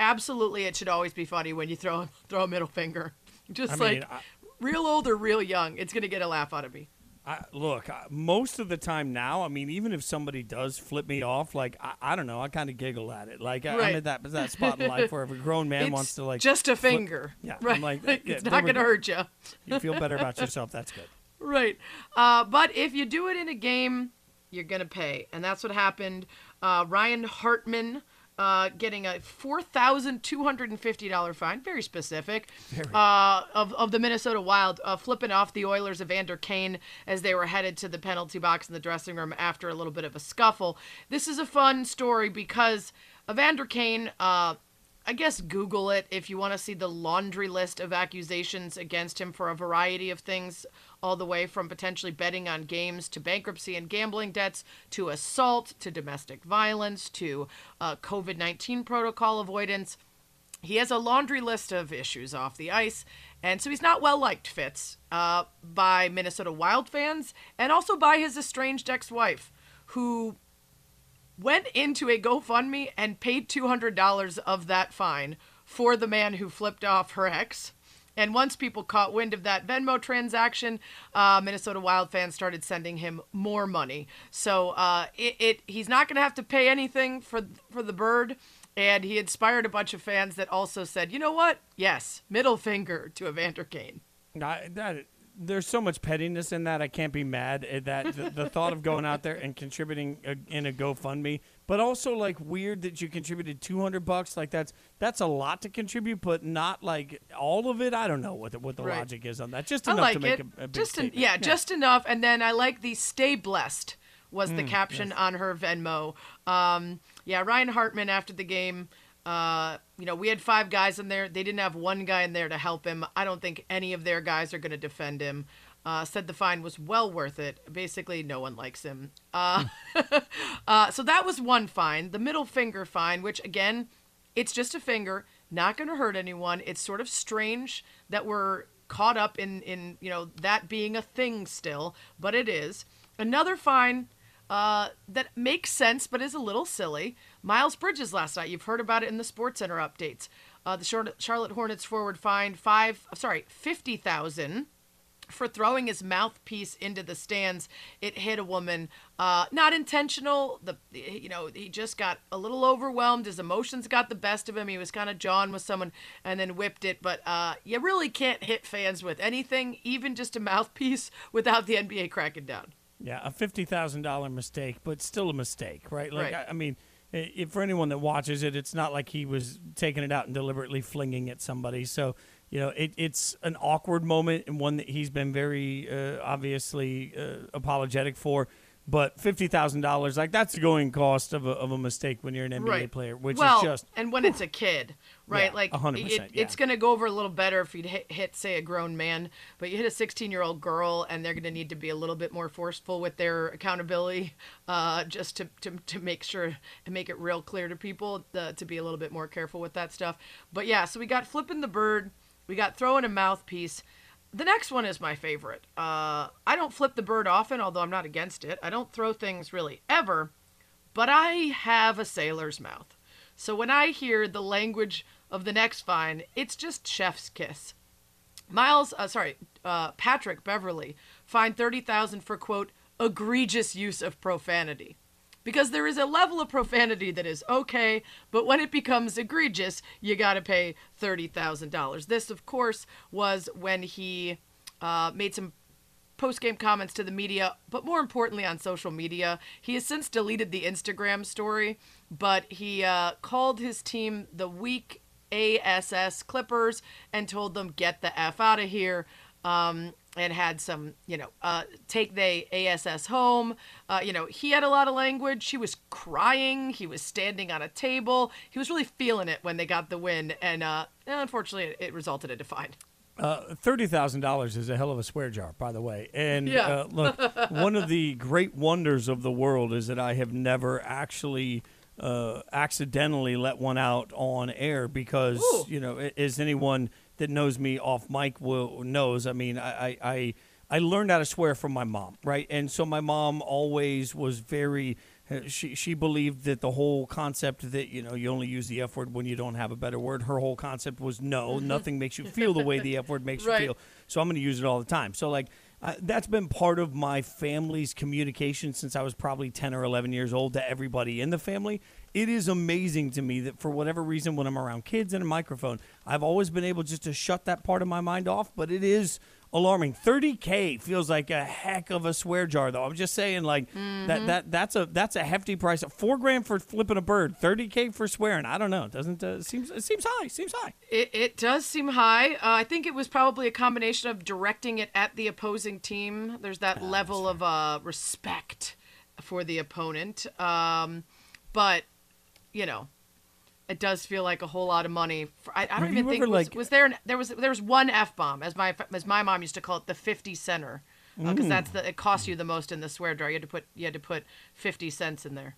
Speaker 4: absolutely it should always be funny when you throw throw a middle finger. Just
Speaker 2: I mean,
Speaker 4: like
Speaker 2: I-
Speaker 4: real old or real young, it's gonna get a laugh out of me.
Speaker 2: I, look, I, most of the time now, I mean, even if somebody does flip me off, like I, I don't know, I kind of giggle at it. Like I,
Speaker 4: Right.
Speaker 2: I'm at that that spot in life where if a grown man
Speaker 4: it's
Speaker 2: wants to like
Speaker 4: just a
Speaker 2: flip-
Speaker 4: finger.
Speaker 2: yeah,
Speaker 4: right.
Speaker 2: I'm like, yeah,
Speaker 4: it's not gonna hurt you.
Speaker 2: you feel better about yourself. That's good.
Speaker 4: Right. Uh, but if you do it in a game, you're going to pay. And that's what happened. Uh, Ryan Hartman uh, getting a $4,250 fine, very specific, Uh, of, of the Minnesota Wild, uh, flipping off the Oilers' of Evander Kane as they were headed to the penalty box in the dressing room after a little bit of a scuffle. This is a fun story because Evander Kane. I guess Google it if you want to see the laundry list of accusations against him for a variety of things, all the way from potentially betting on games to bankruptcy and gambling debts to assault to domestic violence to uh, COVID 19 protocol avoidance. He has a laundry list of issues off the ice, and so he's not well liked, Fitz, uh, by Minnesota Wild fans and also by his estranged ex wife, who went into a GoFundMe and paid $200 of that fine for the man who flipped off her ex. And once people caught wind of that Venmo transaction, uh, Minnesota Wild fans started sending him more money. So uh, it, it he's not going to have to pay anything for for the bird. And he inspired a bunch of fans that also said, you know what? Yes, middle finger to Evander Kane.
Speaker 2: I, that there's so much pettiness in that. I can't be mad at that. The, the thought of going out there and contributing a, in a GoFundMe, but also like weird that you contributed 200 bucks. Like that's that's a lot to contribute, but not like all of it. I don't know what the, what the
Speaker 4: Right.
Speaker 2: logic is on that. Just enough
Speaker 4: like
Speaker 2: to make
Speaker 4: it.
Speaker 2: a, a big
Speaker 4: just en-
Speaker 2: statement.
Speaker 4: yeah, just enough. And then I like the "Stay blessed" was
Speaker 2: Mm,
Speaker 4: the caption on her Venmo. Um, yeah, Ryan Hartman after the game. Uh, you know, we had five guys in there. They didn't have one guy in there to help him. I don't think any of their guys are going to defend him. Uh, said the fine was well worth it. Basically, no one likes him. Uh, uh, so that was one fine. The middle finger fine, which again, it's just a finger, not going to hurt anyone. It's sort of strange that we're caught up in in you know that being a thing still, but it is. Another fine uh, that makes sense but is a little silly. Miles Bridges last night. You've heard about it in the Sports Center updates. Uh, the Charlotte Charlotte Hornets forward fined five, sorry, fifty thousand for throwing his mouthpiece into the stands. It hit a woman, uh, not intentional. The you know he just got a little overwhelmed. His emotions got the best of him. He was kind of jawing with someone and then whipped it. But uh, you really can't hit fans with anything, even just a mouthpiece, without the NBA cracking down.
Speaker 2: Yeah, a fifty thousand dollar mistake, but still a mistake, right? Like
Speaker 4: Right.
Speaker 2: I, I mean, for anyone that watches it, it's not like he was taking it out and deliberately flinging at somebody. So you know, it, it's an awkward moment and one that he's been very uh, obviously uh, apologetic for. But fifty thousand dollars, like that's the going cost of a, of a mistake when you're an NBA
Speaker 4: right.
Speaker 2: player, which
Speaker 4: well,
Speaker 2: is just
Speaker 4: and when it's a kid, right?
Speaker 2: Yeah,
Speaker 4: like
Speaker 2: 100%,
Speaker 4: it,
Speaker 2: yeah.
Speaker 4: it's going to go over a little better if you hit, hit, say, a grown man, but you hit a 16 year old girl, and they're going to need to be a little bit more forceful with their accountability, uh, just to, to to make sure and make it real clear to people uh, to be a little bit more careful with that stuff. But yeah, so we got flipping the bird, we got throwing a mouthpiece. The next one is my favorite. Uh, I don't flip the bird often, although I'm not against it. I don't throw things really ever, but I have a sailor's mouth. So when I hear the language of the next vine, it's just chef's kiss. Miles, uh, sorry, uh, Patrick Beverley fined thirty thousand for quote egregious use of profanity because there is a level of profanity that is okay, but when it becomes egregious, you got to pay $30,000. This, of course, was when he uh, made some post game comments to the media, but more importantly on social media. He has since deleted the Instagram story, but he uh, called his team the weak ASS Clippers and told them, get the F out of here. Um, and had some, you know, uh, take the ASS home. Uh, you know, he had a lot of language. He was crying. He was standing on a table. He was really feeling it when they got the win. And uh, unfortunately, it resulted in a fine.
Speaker 2: Uh, Thirty thousand dollars is a hell of a swear jar, by the way. And
Speaker 4: Yeah.
Speaker 2: uh, look, one of the great wonders of the world is that I have never actually uh, accidentally let one out on air because
Speaker 4: Ooh.
Speaker 2: you know, as anyone that knows me off mic will knows. I mean, I, I I learned how to swear from my mom, right? And so my mom always was very. uh, She she believed that the whole concept that you know you only use the f word when you don't have a better word. Her whole concept was no, nothing makes you feel the way the f word makes
Speaker 4: Right.
Speaker 2: you feel. So I'm going to use it all the time. So like uh, that's been part of my family's communication since I was probably 10 or 11 years old to everybody in the family. It is amazing to me that for whatever reason when I'm around kids and a microphone, I've always been able just to shut that part of my mind off, but it is alarming. 30k feels like a heck of a swear jar though. I'm just saying like that that that's a that's a hefty price. 4 grand for flipping a bird, 30k for swearing. I don't know. It doesn't uh, seems it seems high. Seems high.
Speaker 4: It, it does seem high. Uh, I think it was probably a combination of directing it at the opposing team. There's that level of uh, respect for the opponent. Um, but, you know, it does feel like a whole lot of money. For, I, I don't even think was,
Speaker 2: like-
Speaker 4: was there an, there was there was one f bomb as my as my mom used to call it the fifty center because that's the it costs you the most in the swear jar. You had to put you had to put fifty cents in there.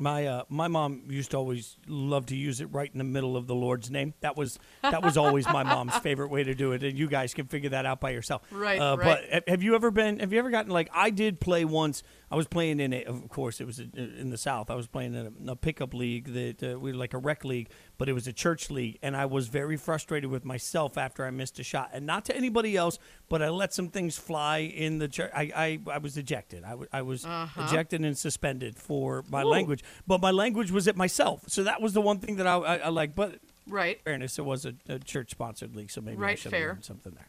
Speaker 2: My uh, my mom used to always love to use it right in the middle of the Lord's name. That was that was always my mom's favorite way to do it, and you guys can figure that out by yourself.
Speaker 4: Right,
Speaker 2: Uh,
Speaker 4: right.
Speaker 2: But have you ever been? Have you ever gotten like I did play once? I was playing in a, of course, it was in the South. I was playing in a, a pickup league that uh, we were like a rec league, but it was a church league, and I was very frustrated with myself after I missed a shot, and not to anybody else, but I let some things fly in the church. I, I I was ejected. I, w- I was ejected and suspended for my
Speaker 4: Ooh.
Speaker 2: language, but my language was at myself. So that was the one thing that I I, I like. But
Speaker 4: Right.
Speaker 2: fairness, it was a, a church sponsored league, so maybe I
Speaker 4: Right,
Speaker 2: should
Speaker 4: fair.
Speaker 2: have learned something there.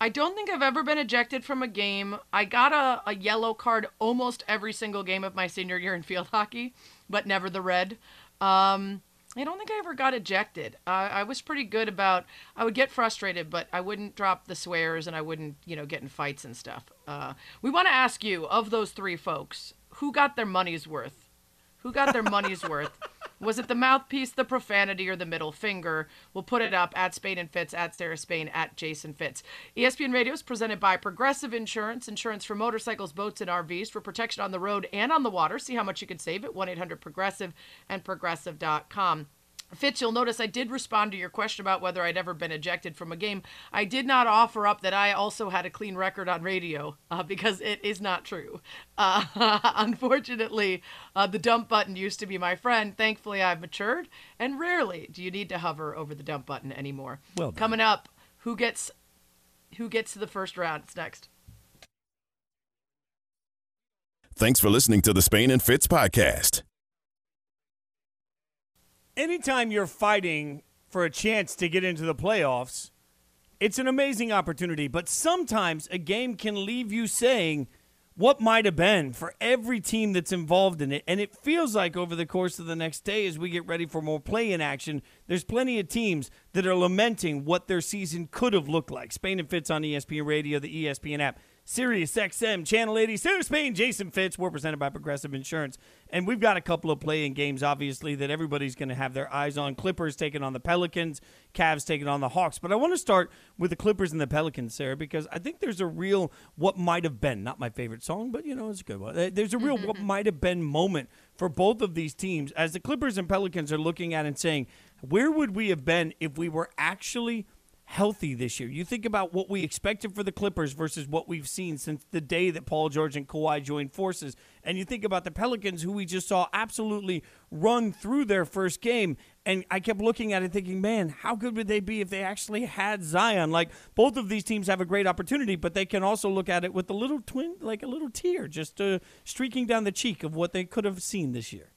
Speaker 4: I don't think I've ever been ejected from a game. I got a, a yellow card almost every single game of my senior year in field hockey, but never the red. Um, I don't think I ever got ejected. I was pretty good about. I would get frustrated, but I wouldn't drop the swears and I wouldn't, you know, get in fights and stuff. Uh, we want to ask you of those three folks, who got their money's worth? Who got their money's worth? Was it the mouthpiece, the profanity, or the middle finger? We'll put it up at Spain and Fitz, at Sarah Spain, at Jason Fitz. ESPN Radio is presented by Progressive Insurance, insurance for motorcycles, boats, and RVs for protection on the road and on the water. See how much you can save at 1 800 Progressive and Progressive.com. Fitz, you'll notice I did respond to your question about whether I'd ever been ejected from a game. I did not offer up that I also had a clean record on radio uh, because it is not true. Uh, unfortunately, uh, the dump button used to be my friend. Thankfully, I've matured, and rarely do you need to hover over the dump button anymore.
Speaker 2: Well done.
Speaker 4: Coming up, who gets who gets to the first round? It's next.
Speaker 1: Thanks for listening to the Spain and Fitz podcast.
Speaker 2: Anytime you're fighting for a chance to get into the playoffs, it's an amazing opportunity. But sometimes a game can leave you saying what might have been for every team that's involved in it. And it feels like over the course of the next day, as we get ready for more play in action, there's plenty of teams that are lamenting what their season could have looked like. Spain and Fitz on ESPN Radio, the ESPN app. Sirius XM, Channel 80, Sarah Spain, Jason Fitz. We're presented by Progressive Insurance. And we've got a couple of play in games, obviously, that everybody's going to have their eyes on. Clippers taking on the Pelicans, Cavs taking on the Hawks. But I want to start with the Clippers and the Pelicans, Sarah, because I think there's a real what might have been, not my favorite song, but, you know, it's a good one. There's a real what mm-hmm. might have been moment for both of these teams as the Clippers and Pelicans are looking at and saying, where would we have been if we were actually healthy this year. You think about what we expected for the Clippers versus what we've seen since the day that Paul George and Kawhi joined forces. And you think about the Pelicans, who we just saw absolutely run through their first game. And I kept looking at it thinking, man, how good would they be if they actually had Zion? Like, both of these teams have a great opportunity, but they can also look at it with a little twin, like a little tear just uh, streaking down the cheek of what they could have seen this year.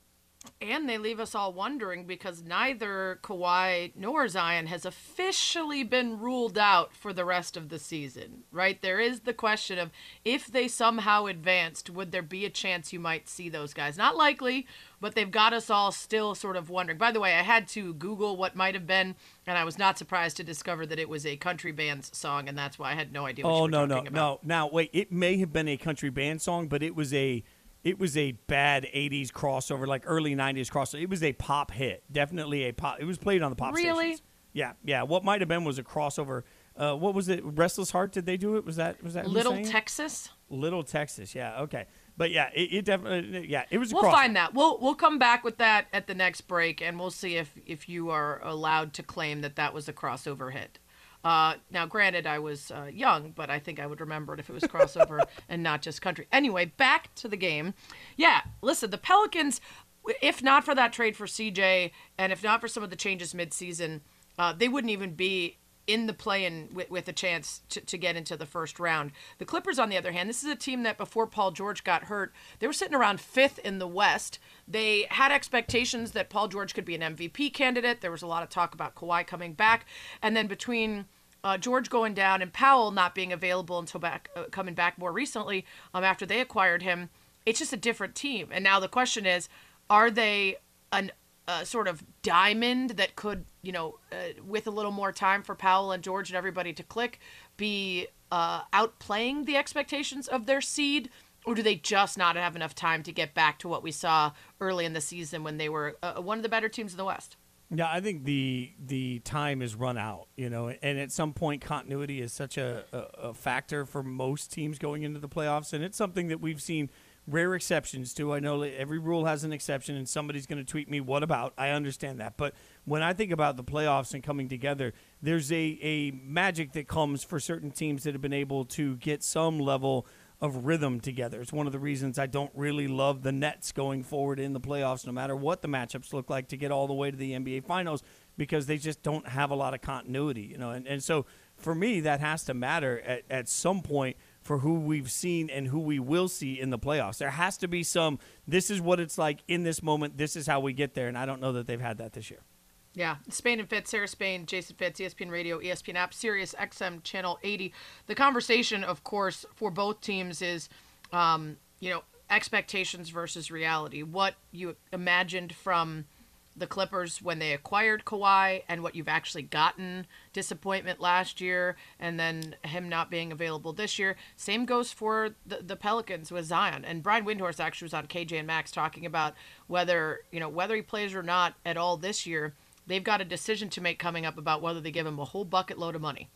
Speaker 4: And they leave us all wondering because neither Kawhi nor Zion has officially been ruled out for the rest of the season, right? There is the question of if they somehow advanced, would there be a chance you might see those guys? Not likely, but they've got us all still sort of wondering. By the way, I had to Google what might have been, and I was not surprised to discover that it was a country band's song, and that's why I had no idea what
Speaker 2: oh,
Speaker 4: you were
Speaker 2: no, no,
Speaker 4: about.
Speaker 2: no. Now, wait, it may have been a country band song, but it was a it was a bad 80s crossover, like early 90s crossover. It was a pop hit. Definitely a pop. It was played on the pop
Speaker 4: Really?
Speaker 2: stations. Yeah, yeah. What might have been was a crossover. Uh, what was it? Restless Heart? Did they do it? Was that was that
Speaker 4: Little? Texas?
Speaker 2: Little Texas? Yeah. Okay. But yeah, it, it definitely. Yeah, it was. A
Speaker 4: We'll
Speaker 2: crossover.
Speaker 4: find that. We'll we'll come back with that at the next break, and we'll see if if you are allowed to claim that that was a crossover hit. Uh, now, granted, I was uh, young, but I think I would remember it if it was crossover and not just country. Anyway, back to the game. Yeah, listen, the Pelicans, if not for that trade for CJ, and if not for some of the changes midseason, uh, they wouldn't even be in the play and with, with a chance to, to get into the first round. The Clippers, on the other hand, this is a team that before Paul George got hurt, they were sitting around fifth in the West. They had expectations that Paul George could be an MVP candidate. There was a lot of talk about Kawhi coming back, and then between uh, George going down and Powell not being available until back uh, coming back more recently um, after they acquired him, it's just a different team. And now the question is, are they an sort of diamond that could, you know, uh, with a little more time for Powell and George and everybody to click, be uh, outplaying the expectations of their seed? Or do they just not have enough time to get back to what we saw early in the season when they were uh, one of the better teams in the West?
Speaker 2: Yeah, I think the the time is run out, you know, and at some point continuity is such a, a, a factor for most teams going into the playoffs, and it's something that we've seen rare exceptions to. I know every rule has an exception, and somebody's going to tweet me, "What about?" I understand that, but when I think about the playoffs and coming together, there's a a magic that comes for certain teams that have been able to get some level of rhythm together. It's one of the reasons I don't really love the Nets going forward in the playoffs, no matter what the matchups look like, to get all the way to the NBA Finals because they just don't have a lot of continuity, you know. And, and so for me, that has to matter at, at some point for who we've seen and who we will see in the playoffs. There has to be some, this is what it's like in this moment, this is how we get there. And I don't know that they've had that this year.
Speaker 4: Yeah, Spain and Fitz, Sarah Spain, Jason Fitz, ESPN Radio, ESPN App, Sirius XM Channel 80. The conversation, of course, for both teams is, um, you know, expectations versus reality. What you imagined from the Clippers when they acquired Kawhi and what you've actually gotten. Disappointment last year and then him not being available this year. Same goes for the, the Pelicans with Zion. And Brian Windhorst actually was on KJ and Max talking about whether, you know, whether he plays or not at all this year they've got a decision to make coming up about whether they give him a whole bucket load of money.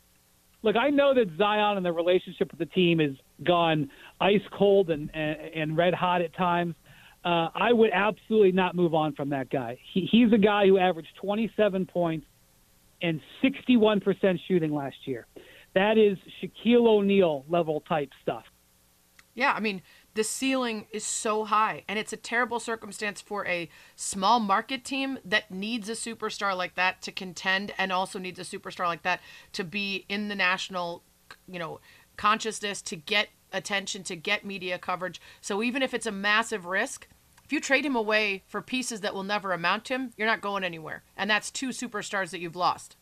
Speaker 10: Look, I know that Zion and the relationship with the team has gone ice cold and and, and red hot at times. Uh, I would absolutely not move on from that guy. He, he's a guy who averaged 27 points and 61% shooting last year. That is Shaquille O'Neal level type stuff.
Speaker 4: Yeah, I mean, the ceiling is so high and it's a terrible circumstance for a small market team that needs a superstar like that to contend and also needs a superstar like that to be in the national you know consciousness to get attention to get media coverage so even if it's a massive risk you trade him away for pieces that will never amount to him you're not going anywhere and that's two superstars that you've lost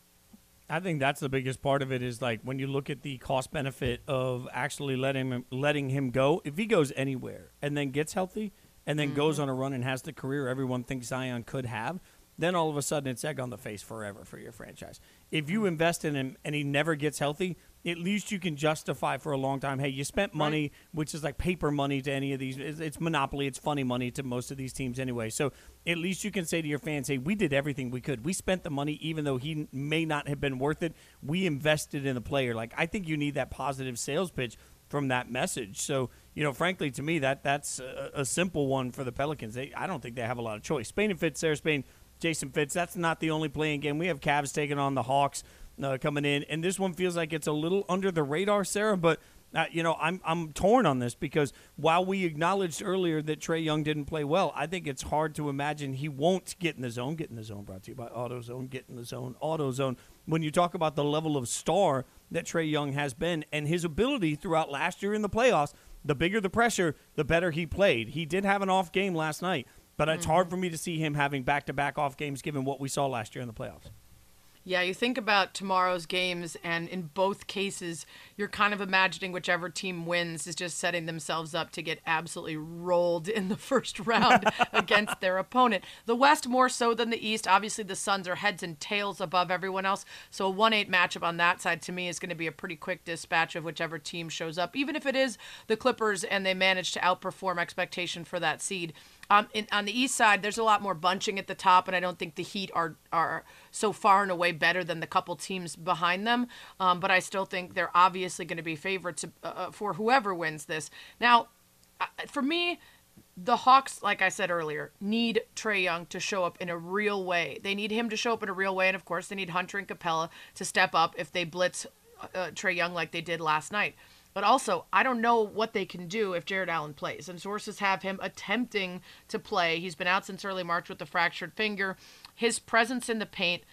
Speaker 2: I think that's the biggest part of it is like when you look at the cost benefit of actually letting him letting him go. If he goes anywhere and then gets healthy and then mm-hmm. goes on a run and has the career everyone thinks Zion could have, then all of a sudden it's egg on the face forever for your franchise. If you invest in him and he never gets healthy, at least you can justify for a long time. Hey, you spent money, right. which is like paper money to any of these. It's, it's, monopoly. It's funny money to most of these teams anyway. So at least you can say to your fans, "Hey, we did everything we could. We spent the money, even though he may not have been worth it. We invested in the player." Like I think you need that positive sales pitch from that message. So you know, frankly, to me, that that's a, a simple one for the Pelicans. They, I don't think they have a lot of choice. Spain and Fitz, Sarah Spain, Jason Fitz. That's not the only playing game. We have Cavs taking on the Hawks. Uh, coming in, and this one feels like it's a little under the radar, Sarah. But uh, you know, I'm I'm torn on this because while we acknowledged earlier that Trae Young didn't play well, I think it's hard to imagine he won't get in the zone. Get in the zone. Brought to you by AutoZone. Get in the zone. AutoZone. When you talk about the level of star that Trae Young has been and his ability throughout last year in the playoffs, the bigger the pressure, the better he played. He did have an off game last night, but it's hard for me to see him having back to back off games given what we saw last year in the playoffs.
Speaker 4: Yeah, you think about tomorrow's games, and in both cases, you're kind of imagining whichever team wins is just setting themselves up to get absolutely rolled in the first round against their opponent. The West more so than the East. Obviously, the Suns are heads and tails above everyone else. So a 1 8 matchup on that side to me is going to be a pretty quick dispatch of whichever team shows up, even if it is the Clippers and they manage to outperform expectation for that seed. Um, in, on the east side, there's a lot more bunching at the top, and I don't think the Heat are are so far and away better than the couple teams behind them. Um, but I still think they're obviously going to be favorites uh, uh, for whoever wins this. Now, uh, for me, the Hawks, like I said earlier, need Trae Young to show up in a real way. They need him to show up in a real way, and of course, they need Hunter and Capela to step up if they blitz uh, Trae Young like they did last night. But also, I don't know what they can do if Jarrett Allen plays. And sources have him attempting to play. He's been out since early March with a fractured finger. His presence in the paint,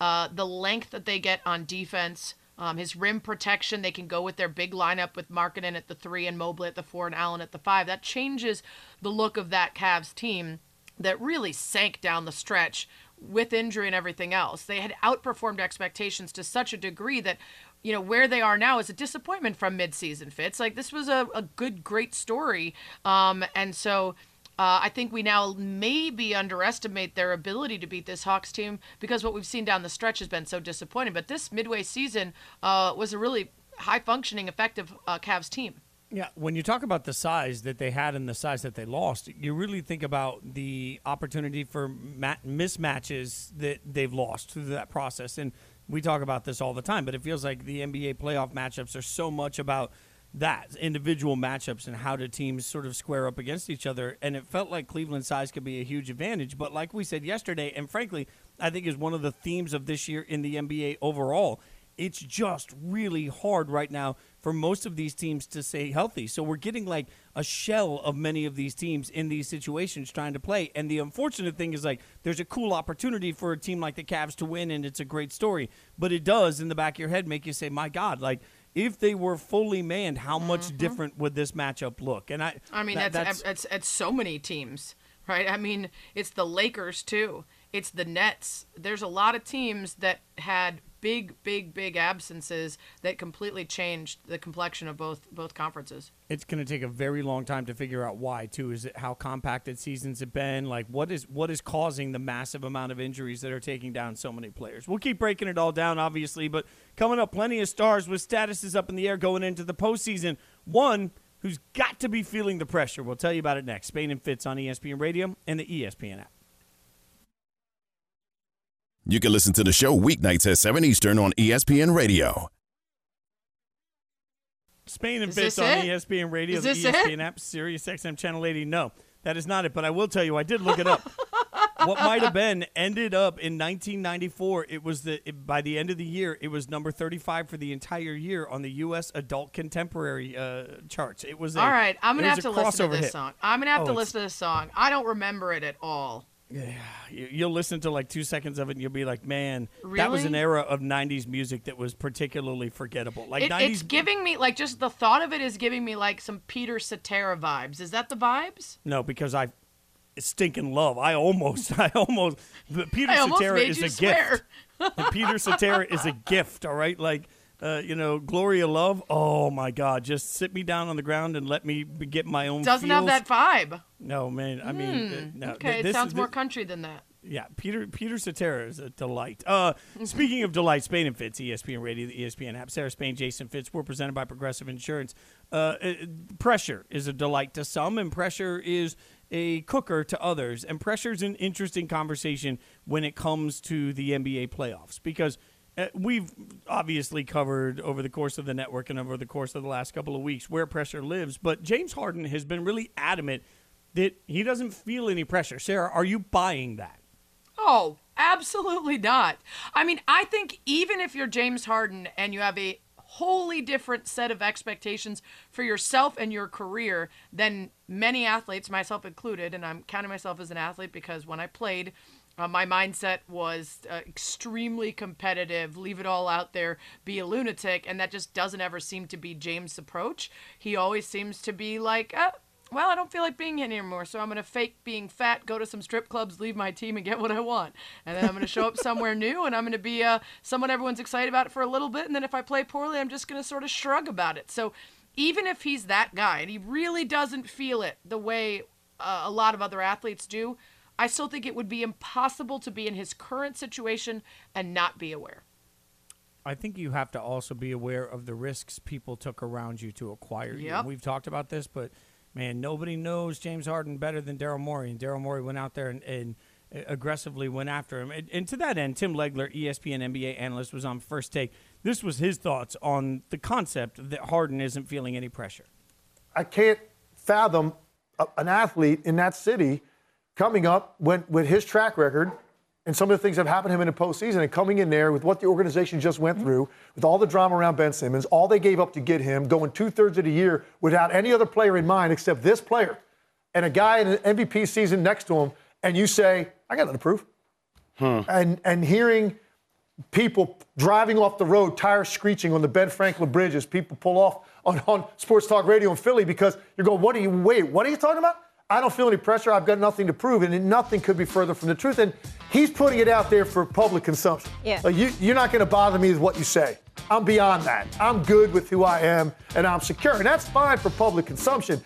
Speaker 4: uh, the length that they get on defense, um, his rim protection, they can go with their big lineup with Markkanen at the three and Mobley at the four and Allen at the five. That changes the look of that Cavs team that really sank down the stretch with injury and everything else. They had outperformed expectations to such a degree that you know where they are now is a disappointment from midseason fits like this was a, a good great story um, and so uh, I think we now maybe underestimate their ability to beat this Hawks team because what we've seen down the stretch has been so disappointing. But this midway season uh, was a really high functioning, effective uh, Cavs team.
Speaker 2: Yeah, when you talk about the size that they had and the size that they lost, you really think about the opportunity for mat- mismatches that they've lost through that process. And we talk about this all the time, but it feels like the NBA playoff matchups are so much about that individual matchups and how do teams sort of square up against each other. And it felt like Cleveland size could be a huge advantage. But like we said yesterday, and frankly, I think is one of the themes of this year in the NBA overall, it's just really hard right now for most of these teams to stay healthy. So we're getting like a shell of many of these teams in these situations trying to play. And the unfortunate thing is like there's a cool opportunity for a team like the Cavs to win and it's a great story. But it does in the back of your head make you say, My God, like if they were fully manned, how much
Speaker 4: Mm-hmm.
Speaker 2: different would this matchup look? And I
Speaker 4: I mean,
Speaker 2: that-
Speaker 4: that's, that's it's so many teams, right? I mean, it's the Lakers too. It's the Nets. There's a lot of teams that had big, big, big absences that completely changed the complexion of both both conferences.
Speaker 2: it's going to take a very long time to figure out why too. Is it how compacted seasons have been? Like what is what is causing the massive amount of injuries that are taking down so many players? We'll keep breaking it all down obviously but coming up plenty of stars with statuses up in the air going into the postseason. One who's got to be feeling the pressure. We'll tell you about it next. Spain and fitz on espn radio and the espn app
Speaker 1: You can listen to the show weeknights at 7 Eastern on ESPN Radio.
Speaker 2: Spain and
Speaker 4: Is
Speaker 2: Fitz on
Speaker 4: it?
Speaker 2: ESPN Radio,
Speaker 4: Is
Speaker 2: the
Speaker 4: this it?
Speaker 2: ESPN app, Sirius XM Channel 80. No, that is not it. But I will tell you, I did look it up. what might have been ended up in 1994. It was the it, by the end of the year, it was number 35 for the entire year on the U.S. Adult Contemporary uh, charts. It was a,
Speaker 4: All right, I'm gonna have to listen to this
Speaker 2: hit.
Speaker 4: song. I'm gonna have
Speaker 2: Oh,
Speaker 4: to listen to this song. I don't remember it at all.
Speaker 2: You- You'll listen to like two seconds of it, and you'll be like, "Man, that was an era of '90s music that was particularly forgettable." Like
Speaker 4: It,
Speaker 2: 90s
Speaker 4: it's giving me like just the thought of it is giving me like some Peter Cetera vibes. Is that the vibes?
Speaker 2: No, because I stinking love. I almost, I almost. Peter
Speaker 4: I almost
Speaker 2: Cetera is a
Speaker 4: swear.
Speaker 2: gift. Peter Cetera is a gift. All right, like. Uh, you know, Glory of Love. Oh my God! Just sit me down on the ground and let me be- get my own.
Speaker 4: Doesn't have that vibe.
Speaker 2: No, man. I mean, uh, no.
Speaker 4: Okay,
Speaker 2: th-
Speaker 4: it
Speaker 2: this-
Speaker 4: sounds more country than that.
Speaker 2: yeah, Peter Peter Cetera is a delight. Uh, speaking of delight, Spain and Fitz, ESPN Radio, the ESPN app. Sarah Spain, Jason Fitz. We're presented by Progressive Insurance. Uh, uh, pressure is a delight to some, and pressure is a cooker to others. And pressure is an interesting conversation when it comes to the NBA playoffs because. Uh, we've obviously covered over the course of the network and over the course of the last couple of weeks where pressure lives, but James Harden has been really adamant that he doesn't feel any pressure. Sarah, are you buying that?
Speaker 4: Oh, Absolutely not. I mean, I think even if you're James Harden and you have a wholly different set of expectations for yourself and your career than many athletes, myself included, and I'm counting myself as an athlete because when I played, uh, my mindset was uh, extremely competitive, leave it all out there, be a lunatic, and that just doesn't ever seem to be James' approach. He always seems to be like, uh, well, I don't feel like being here anymore, so I'm going to fake being fat, go to some strip clubs, leave my team, and get what I want. And then I'm going to show up somewhere new, and I'm going to be uh, someone everyone's excited about for a little bit. And then if I play poorly, I'm just going to sort of shrug about it. So even if he's that guy, and he really doesn't feel it the way uh, a lot of other athletes do, I still think it would be impossible to be in his current situation and not be aware.
Speaker 2: I think you have to also be aware of the risks people took around you to acquire you. And we've talked about this, but man, nobody knows James Harden better than Daryl Morey. And Daryl Morey went out there and, and uh, aggressively went after him. And, and to that end, Tim Legler, ESPN NBA analyst, was on First Take. This was his thoughts on the concept that Harden isn't feeling any pressure.
Speaker 11: I can't fathom a, an athlete in that city coming up when, with his track record and some of the things that have happened to him in the postseason and coming in there with what the organization just went through, with all the drama around Ben Simmons, all they gave up to get him, going two thirds of the year without any other player in mind except this player, and a guy in an MVP season next to him, and you say, I got nothing to prove. Hmm. And, and hearing people driving off the road, tires screeching on the Ben Franklin Bridge as people pull off on, on Sports Talk Radio in Philly because you're going, what are you, wait, what are you talking about? I don't feel any pressure. I've got nothing to prove. And nothing could be further from the truth. And he's putting it out there for public consumption.
Speaker 12: Yeah.
Speaker 11: Like, you, you're not going to bother me with what you say. I'm beyond that. I'm good with who I am and I'm secure. And that's fine for public consumption.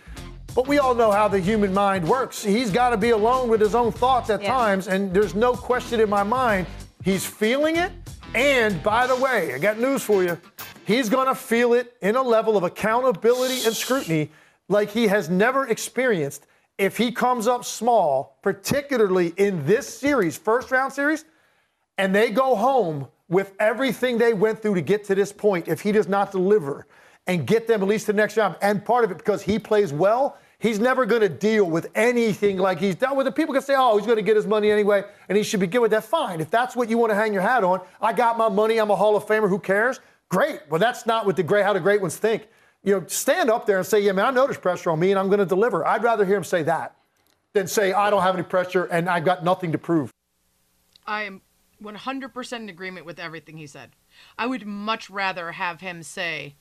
Speaker 11: But we all know how the human mind works. He's got to be alone with his own thoughts at
Speaker 12: Yeah.
Speaker 11: times. And there's no question in my mind he's feeling it. And by the way, I got news for you. He's going to feel it in a level of accountability and scrutiny like he has never experienced if he comes up small, particularly in this series, first round series, and they go home with everything they went through to get to this point, if he does not deliver and get them at least to the next round, and part of it because he plays well, he's never going to deal with anything like he's dealt with it. People can say, oh, he's going to get his money anyway, and he should be good with that. Fine. If that's what you want to hang your hat on, I got my money, I'm a Hall of Famer, who cares? Great. Well, that's not what the great, how the great ones think. You know, stand up there and say, yeah, man, I there's pressure on me and I'm going to deliver. I'd rather hear him say that than say, I don't have any pressure and I've got nothing to prove.
Speaker 4: I am 100% in agreement with everything he said. I would much rather have him say,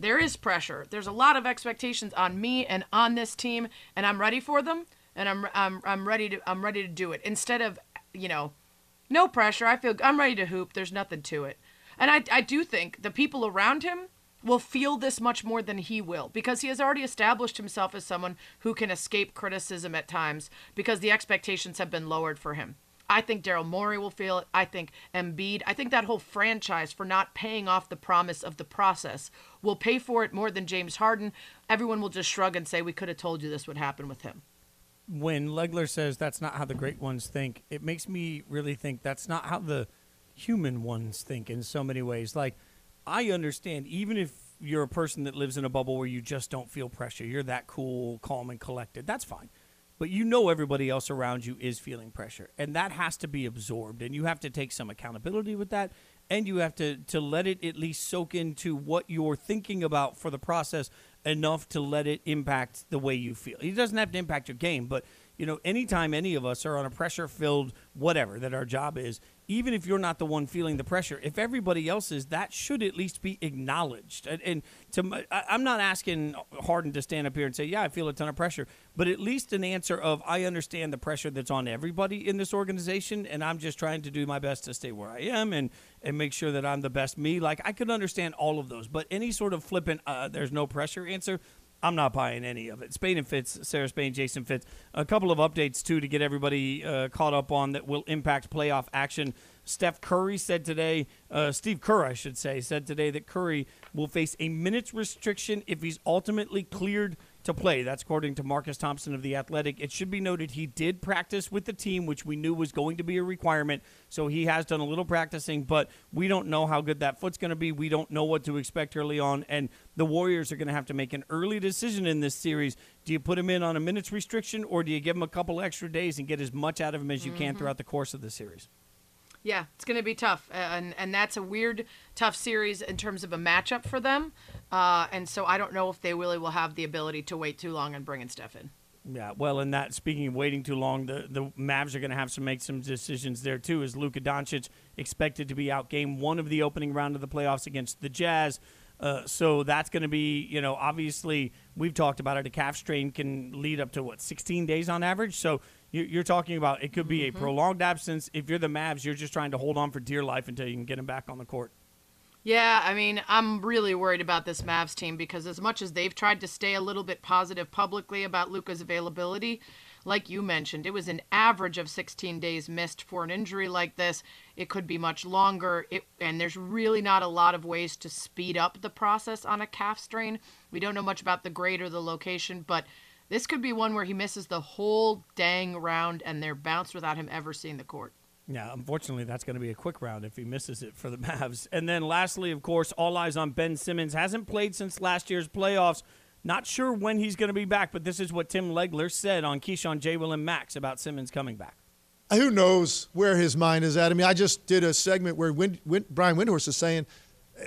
Speaker 4: there is pressure. There's a lot of expectations on me and on this team, and I'm ready for them, and I'm I'm I'm ready to I'm ready to do it. Instead of, you know, no pressure. I feel I'm ready to hoop. There's nothing to it. And I I do think the people around him will feel this much more than he will because he has already established himself as someone who can escape criticism at times because the expectations have been lowered for him. I think Daryl Morey will feel it. I think Embiid. I think that whole franchise for not paying off the promise of the process will pay for it more than James Harden. Everyone will just shrug and say, "We could have told you this would happen with him."
Speaker 2: when Legler says that's not how the great ones think, it makes me really think that's not how the human ones think in so many ways. Like, I understand, even if you're a person that lives in a bubble where you just don't feel pressure, you're that cool, calm, and collected, that's fine. But you know everybody else around you is feeling pressure, and that has to be absorbed, and you have to take some accountability with that, and you have to, to let it at least soak into what you're thinking about for the process enough to let it impact the way you feel. It doesn't have to impact your game, but you know, anytime any of us are on a pressure filled whatever that our job is, even if you're not the one feeling the pressure, if everybody else is, that should at least be acknowledged. And, and to I'm not asking Harden to stand up here and say, "Yeah, I feel a ton of pressure," but at least an answer of, "I understand the pressure that's on everybody in this organization, and I'm just trying to do my best to stay where I am and and make sure that I'm the best me." Like I could understand all of those, but any sort of flippant, uh, "There's no pressure" answer. I'm not buying any of it. Spain and Fitz, Sarah Spain, Jason Fitz. A couple of updates too to get everybody uh, caught up on that will impact playoff action. Steph Curry said today, uh, Steve Kerr, I should say, said today that Curry will face a minutes restriction if he's ultimately cleared to play. That's according to Marcus Thompson of The Athletic. It should be noted he did practice with the team, which we knew was going to be a requirement. So he has done a little practicing, but we don't know how good that foot's going to be. We don't know what to expect early on. And the Warriors are going to have to make an early decision in this series. Do you put him in on a minutes restriction, or do you give him a couple extra days and get as much out of him as you mm-hmm. can throughout the course of the series?
Speaker 4: Yeah, it's going to be tough, and and that's a weird, tough series in terms of a matchup for them. Uh, and so I don't know if they really will have the ability to wait too long and bring in Steph in.
Speaker 2: Yeah, well, in that speaking of waiting too long, the the Mavs are going to have to make some decisions there too. Is Luka Doncic expected to be out game one of the opening round of the playoffs against the Jazz? Uh, so that's going to be, you know, obviously we've talked about it. A calf strain can lead up to what 16 days on average. So you're talking about it could be mm-hmm. a prolonged absence. If you're the Mavs, you're just trying to hold on for dear life until you can get him back on the court.
Speaker 4: Yeah, I mean, I'm really worried about this Mavs team because as much as they've tried to stay a little bit positive publicly about Luka's availability, like you mentioned, it was an average of 16 days missed for an injury like this. It could be much longer, it, and there's really not a lot of ways to speed up the process on a calf strain. We don't know much about the grade or the location, but this could be one where he misses the whole dang round and they're bounced without him ever seeing the court.
Speaker 2: Yeah, unfortunately, that's going to be a quick round if he misses it for the Mavs. And then, lastly, of course, all eyes on Ben Simmons. Hasn't played since last year's playoffs. Not sure when he's going to be back, but this is what Tim Legler said on Keyshawn, J. Will, and Max about Simmons coming back.
Speaker 12: Who knows where his mind is at? I mean, I just did a segment where Brian Windhorst is saying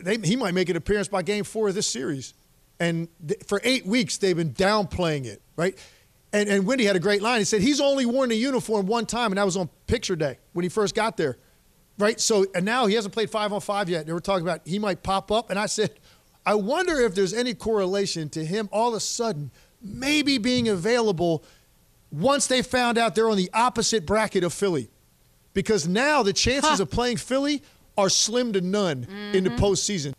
Speaker 12: they, he might make an appearance by game four of this series. And th- for eight weeks, they've been downplaying it, right? And, and Windy had a great line. He said he's only worn a uniform one time, and that was on picture day when he first got there, right? So, and now he hasn't played five on five yet. They were talking about he might pop up. And I said, I wonder if there's any correlation to him all of a sudden maybe being available once they found out they're on the opposite bracket of Philly. Because now the chances huh. of playing Philly are slim to none mm-hmm. in the mm-hmm. postseason.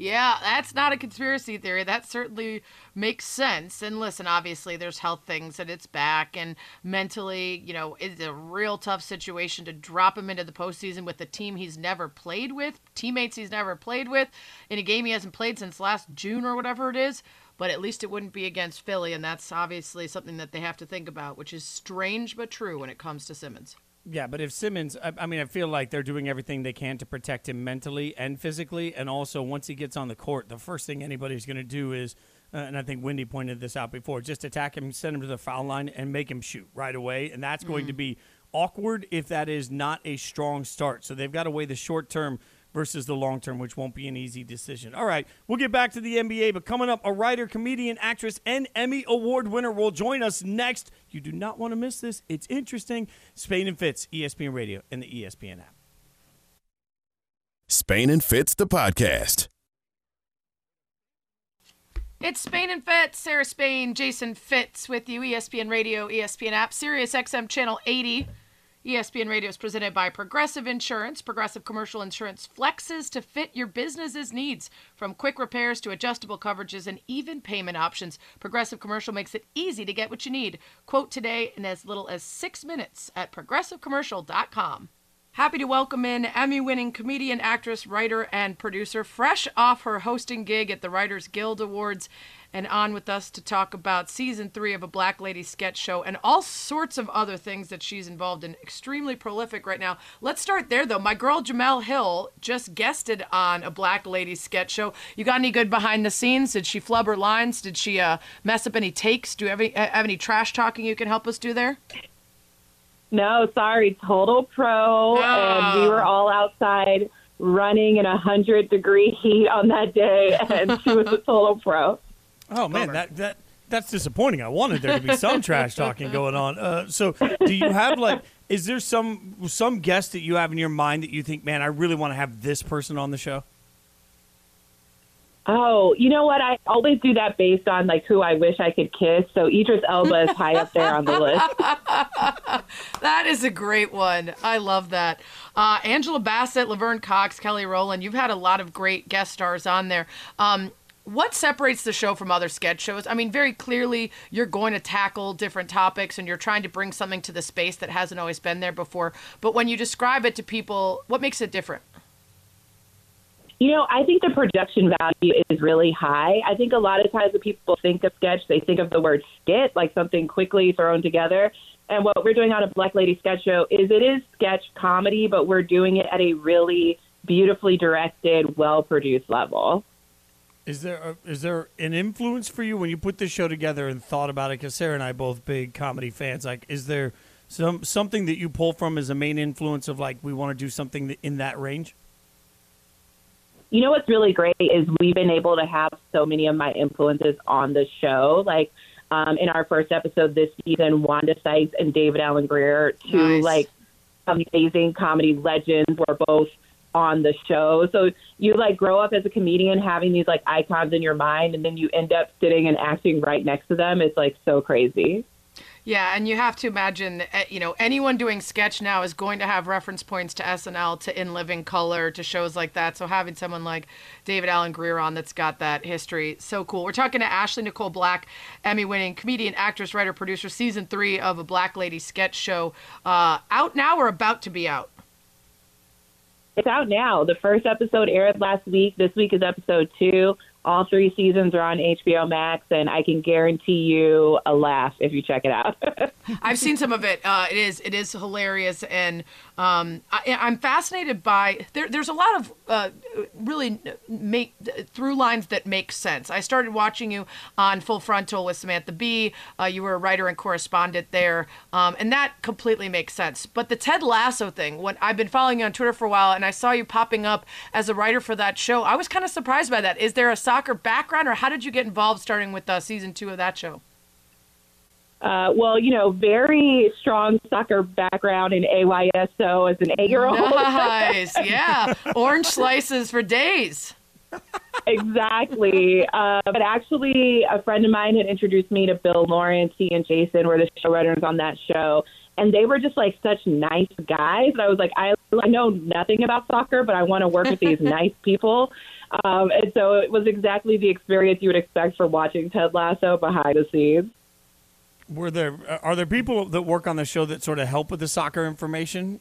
Speaker 4: Yeah, that's not a conspiracy theory. That certainly makes sense. And listen, obviously, there's health things at its back, and mentally, you know, it's a real tough situation to drop him into the postseason with a team he's never played with, teammates he's never played with, in a game he hasn't played since last June or whatever it is. But at least it wouldn't be against Philly, and that's obviously something that they have to think about, which is strange but true when it comes to Simmons.
Speaker 2: Yeah, but if Simmons, I, I, mean, I feel like they're doing everything they can to protect him mentally and physically. And also, once he gets on the court, the first thing anybody's going to do is, uh, and I think Windy pointed this out before, just attack him, send him to the foul line, and make him shoot right away. And that's mm-hmm. going to mm. be awkward if that is not a strong start. So they've got to weigh the short term versus the long term, which won't be an easy decision. All right, we'll get back to the NBA, but coming up, a writer, comedian, actress, and Emmy Award winner will join us next. You do not want to miss this. It's interesting. Spain and Fitz, ESPN Radio, and the ESPN app.
Speaker 1: Spain and Fitz, the podcast.
Speaker 4: It's Spain and Fitz, Sarah Spain, Jason Fitz with you, ESPN Radio, ESPN app, Sirius XM Channel 80. ESPN Radio is presented by Progressive Insurance. Progressive Commercial Insurance flexes to fit your business's needs. From quick repairs to adjustable coverages and even payment options, Progressive Commercial makes it easy to get what you need. Quote today in as little as six minutes at progressivecommercial.com. Happy to welcome in Emmy winning comedian, actress, writer, and producer, fresh off her hosting gig at the Writers Guild Awards and on with us to talk about season three of a Black Lady sketch show and all sorts of other things that she's involved in. Extremely prolific right now. Let's start there, though. My girl Jemele Hill just guested on a Black Lady sketch show. You got any good behind the scenes? Did she flub her lines? Did she uh, mess up any takes? Do you have any, have any trash talking you can help us do there?
Speaker 13: No, sorry, total pro. Oh. And we were all outside running in a hundred degree heat on that day, and she was a total pro.
Speaker 2: Oh man, that that that's disappointing. I wanted there to be some trash talking going on. Uh, so, do you have like? Is there some some guest that you have in your mind that you think, man, I really want to have this person on the show?
Speaker 13: Oh, you know what? I always do that based on like who I wish I could kiss. So Idris Elba is high up there on the list.
Speaker 4: that is a great one. I love that. Uh, Angela Bassett, Laverne Cox, Kelly Rowland. You've had a lot of great guest stars on there. Um, what separates the show from other sketch shows? I mean, very clearly, you're going to tackle different topics and you're trying to bring something to the space that hasn't always been there before. But when you describe it to people, what makes it different?
Speaker 13: You know, I think the production value is really high. I think a lot of times when people think of sketch, they think of the word skit, like something quickly thrown together. And what we're doing on a Black Lady sketch show is it is sketch comedy, but we're doing it at a really beautifully directed, well produced level.
Speaker 2: Is there a, is there an influence for you when you put this show together and thought about it? Because Sarah and I both big comedy fans. Like, is there some something that you pull from as a main influence of like we want to do something in that range?
Speaker 13: You know what's really great is we've been able to have so many of my influences on the show. Like um, in our first episode this season, Wanda Sykes and David Alan Grier, two
Speaker 4: Nice.
Speaker 13: like amazing comedy legends, were both on the show. So you like grow up as a comedian having these like icons in your mind, and then you end up sitting and acting right next to them. It's like so crazy.
Speaker 4: Yeah, and you have to imagine, eh, you know, anyone doing sketch now is going to have reference points to SNL, to In Living Color, to shows like that. So having someone like David Alan Grier on that's got that history, so cool. We're talking to Ashley Nicole Black, Emmy-winning comedian, actress, writer, producer, season three of a Black Lady sketch show, uh, out now or about to be out.
Speaker 13: It's out now. The first episode aired last week. This week is episode two. All three seasons are on HBO Max, and I can guarantee you a laugh if you check it out.
Speaker 4: I've seen some of it. Uh, it is it is hilarious, and um, I, I'm fascinated by there. There's a lot of uh, really make through lines that make sense. I started watching you on Full Frontal with Samantha Bee. Uh, you were a writer and correspondent there, um, and that completely makes sense. But the Ted Lasso thing, when I've been following you on Twitter for a while, and I saw you popping up as a writer for that show, I was kind of surprised by that. Is there a soccer background, or how did you get involved starting with uh, season two of that show?
Speaker 13: Uh, well, you know, very strong soccer background in AYSO as an eight-year-old.
Speaker 4: Nice, yeah. Orange slices for days.
Speaker 13: exactly. Uh, but actually, a friend of mine had introduced me to Bill Lawrence. He and Jason were the showrunners on that show. And they were just like such nice guys. And I was like, I, I know nothing about soccer, but I want to work with these nice people. Um, and so it was exactly the experience you would expect from watching Ted Lasso behind the scenes.
Speaker 2: Were there are there people that work on the show that sort of help with the soccer information?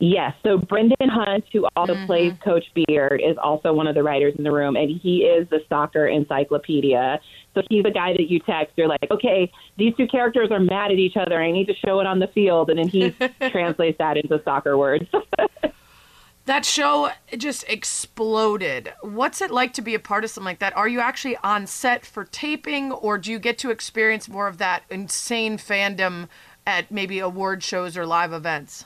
Speaker 13: Yes. So Brendan Hunt, who also plays Coach Beard, is also one of the writers in the room, and he is the soccer encyclopedia. So he's the guy that you text. You're like, okay, these two characters are mad at each other. I need to show it on the field, and then he translates that into soccer words.
Speaker 4: That show just exploded. What's it like to be a part of something like that? Are you actually on set for taping, or do you get to experience more of that insane fandom at maybe award shows or live events?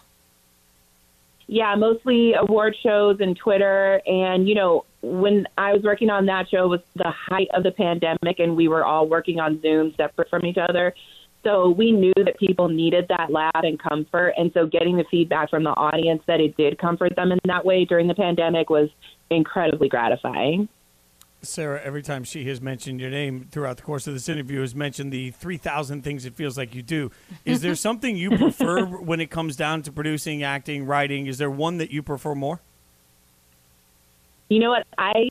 Speaker 13: Yeah, mostly award shows and Twitter. And, you know, when I was working on that show, was the height of the pandemic, and we were all working on Zoom separate from each other. So we knew that people needed that laugh and comfort. And so getting the feedback from the audience that it did comfort them in that way during the pandemic was incredibly gratifying.
Speaker 2: Sarah, every time she has mentioned your name throughout the course of this interview, has mentioned the 3,000 things it feels like you do. Is there something you prefer when it comes down to producing, acting, writing? Is there one that you prefer more?
Speaker 13: You know what? I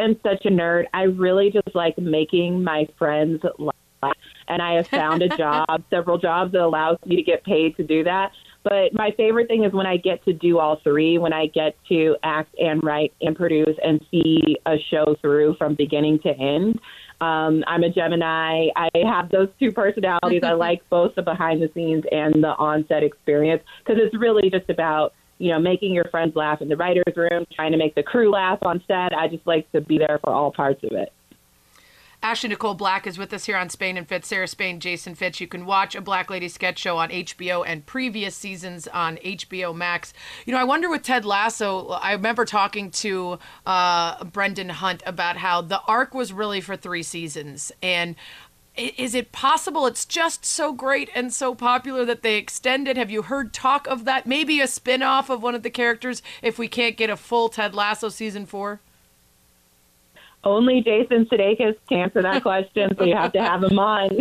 Speaker 13: am such a nerd. I really just like making my friends laugh. And I have found a job, several jobs that allows me to get paid to do that. But my favorite thing is when I get to do all three, when I get to act and write and produce and see a show through from beginning to end. Um, I'm a Gemini. I have those two personalities. I like both the behind the scenes and the on set experience because it's really just about you know, making your friends laugh in the writer's room, trying to make the crew laugh on set. I just like to be there for all parts of it.
Speaker 4: Ashley Nicole Black is with us here on Spain and Fitz. Sarah Spain, Jason Fitz. You can watch a Black Lady sketch show on HBO and previous seasons on HBO Max. You know, I wonder with Ted Lasso, I remember talking to uh, Brendan Hunt about how the arc was really for three seasons. And is it possible it's just so great and so popular that they extended? Have you heard talk of that? Maybe a spin off of one of the characters if we can't get a full Ted Lasso season four?
Speaker 13: Only Jason Sudeikis to answer that question, so you have to have him on.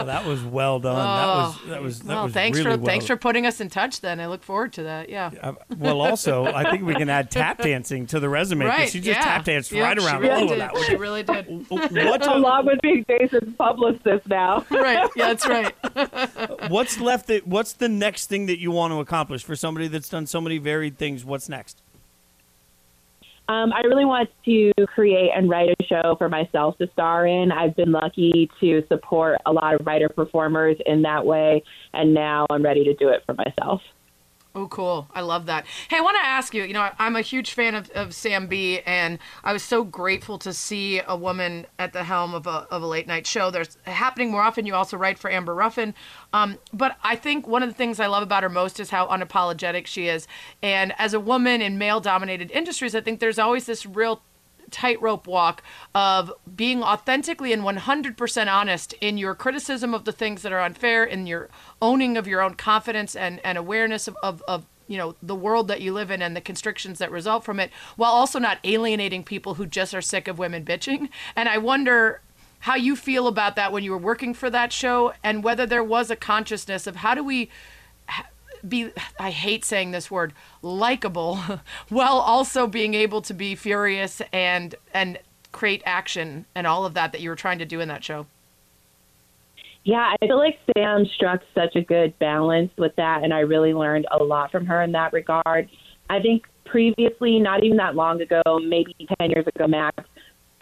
Speaker 2: Oh, that was well done. that was that was that
Speaker 4: well,
Speaker 2: was
Speaker 4: thanks
Speaker 2: really
Speaker 4: for
Speaker 2: well.
Speaker 4: thanks for putting us in touch. Then I look forward to that. Yeah.
Speaker 2: Uh, well, also, I think we can add tap dancing to the resume 'cause
Speaker 4: Right.
Speaker 2: she just
Speaker 4: yeah.
Speaker 2: tap danced
Speaker 4: Yep,
Speaker 2: right
Speaker 4: she
Speaker 2: around
Speaker 4: really
Speaker 2: all
Speaker 4: did.
Speaker 2: of that. which-
Speaker 4: She really did.
Speaker 2: What
Speaker 13: Along with being Jason's publicist now.
Speaker 4: right. Yeah, that's right.
Speaker 2: what's left? That, what's the next thing that you want to accomplish for somebody that's done so many varied things? What's next?
Speaker 13: Um, I really want to create and write a show for myself to star in. I've been lucky to support a lot of writer performers in that way, and now I'm ready to do it for myself.
Speaker 4: Oh, cool. I love that. Hey, I want to ask you, you know, I'm a huge fan of, of Sam Bee, and I was so grateful to see a woman at the helm of a, of a late night show. There's happening more often. You also write for Amber Ruffin. Um, but I think one of the things I love about her most is how unapologetic she is. And as a woman in male dominated industries, I think there's always this real tightrope walk of being authentically and 100% honest in your criticism of the things that are unfair, in your owning of your own confidence and, and awareness of, of, of you know the world that you live in and the constrictions that result from it while also not alienating people who just are sick of women bitching. And i wonder how you feel about that when you were working for that show and whether there was a consciousness of how do we be I hate saying this word likable while also being able to be furious and and create action and all of that that you were trying to do in that show.
Speaker 13: Yeah, I feel like Sam struck such a good balance with that and I really learned a lot from her in that regard. I think previously, not even that long ago, maybe 10 years ago max,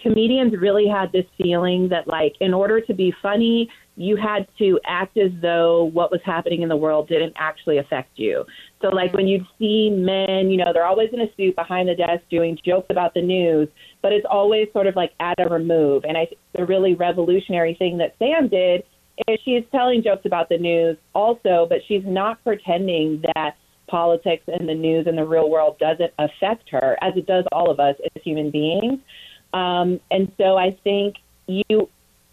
Speaker 13: comedians really had this feeling that like in order to be funny, you had to act as though what was happening in the world didn't actually affect you. So, like when you'd see men, you know, they're always in a suit behind the desk doing jokes about the news, but it's always sort of like at a remove. And I think the really revolutionary thing that Sam did is she's telling jokes about the news also, but she's not pretending that politics and the news and the real world doesn't affect her as it does all of us as human beings. Um, and so I think you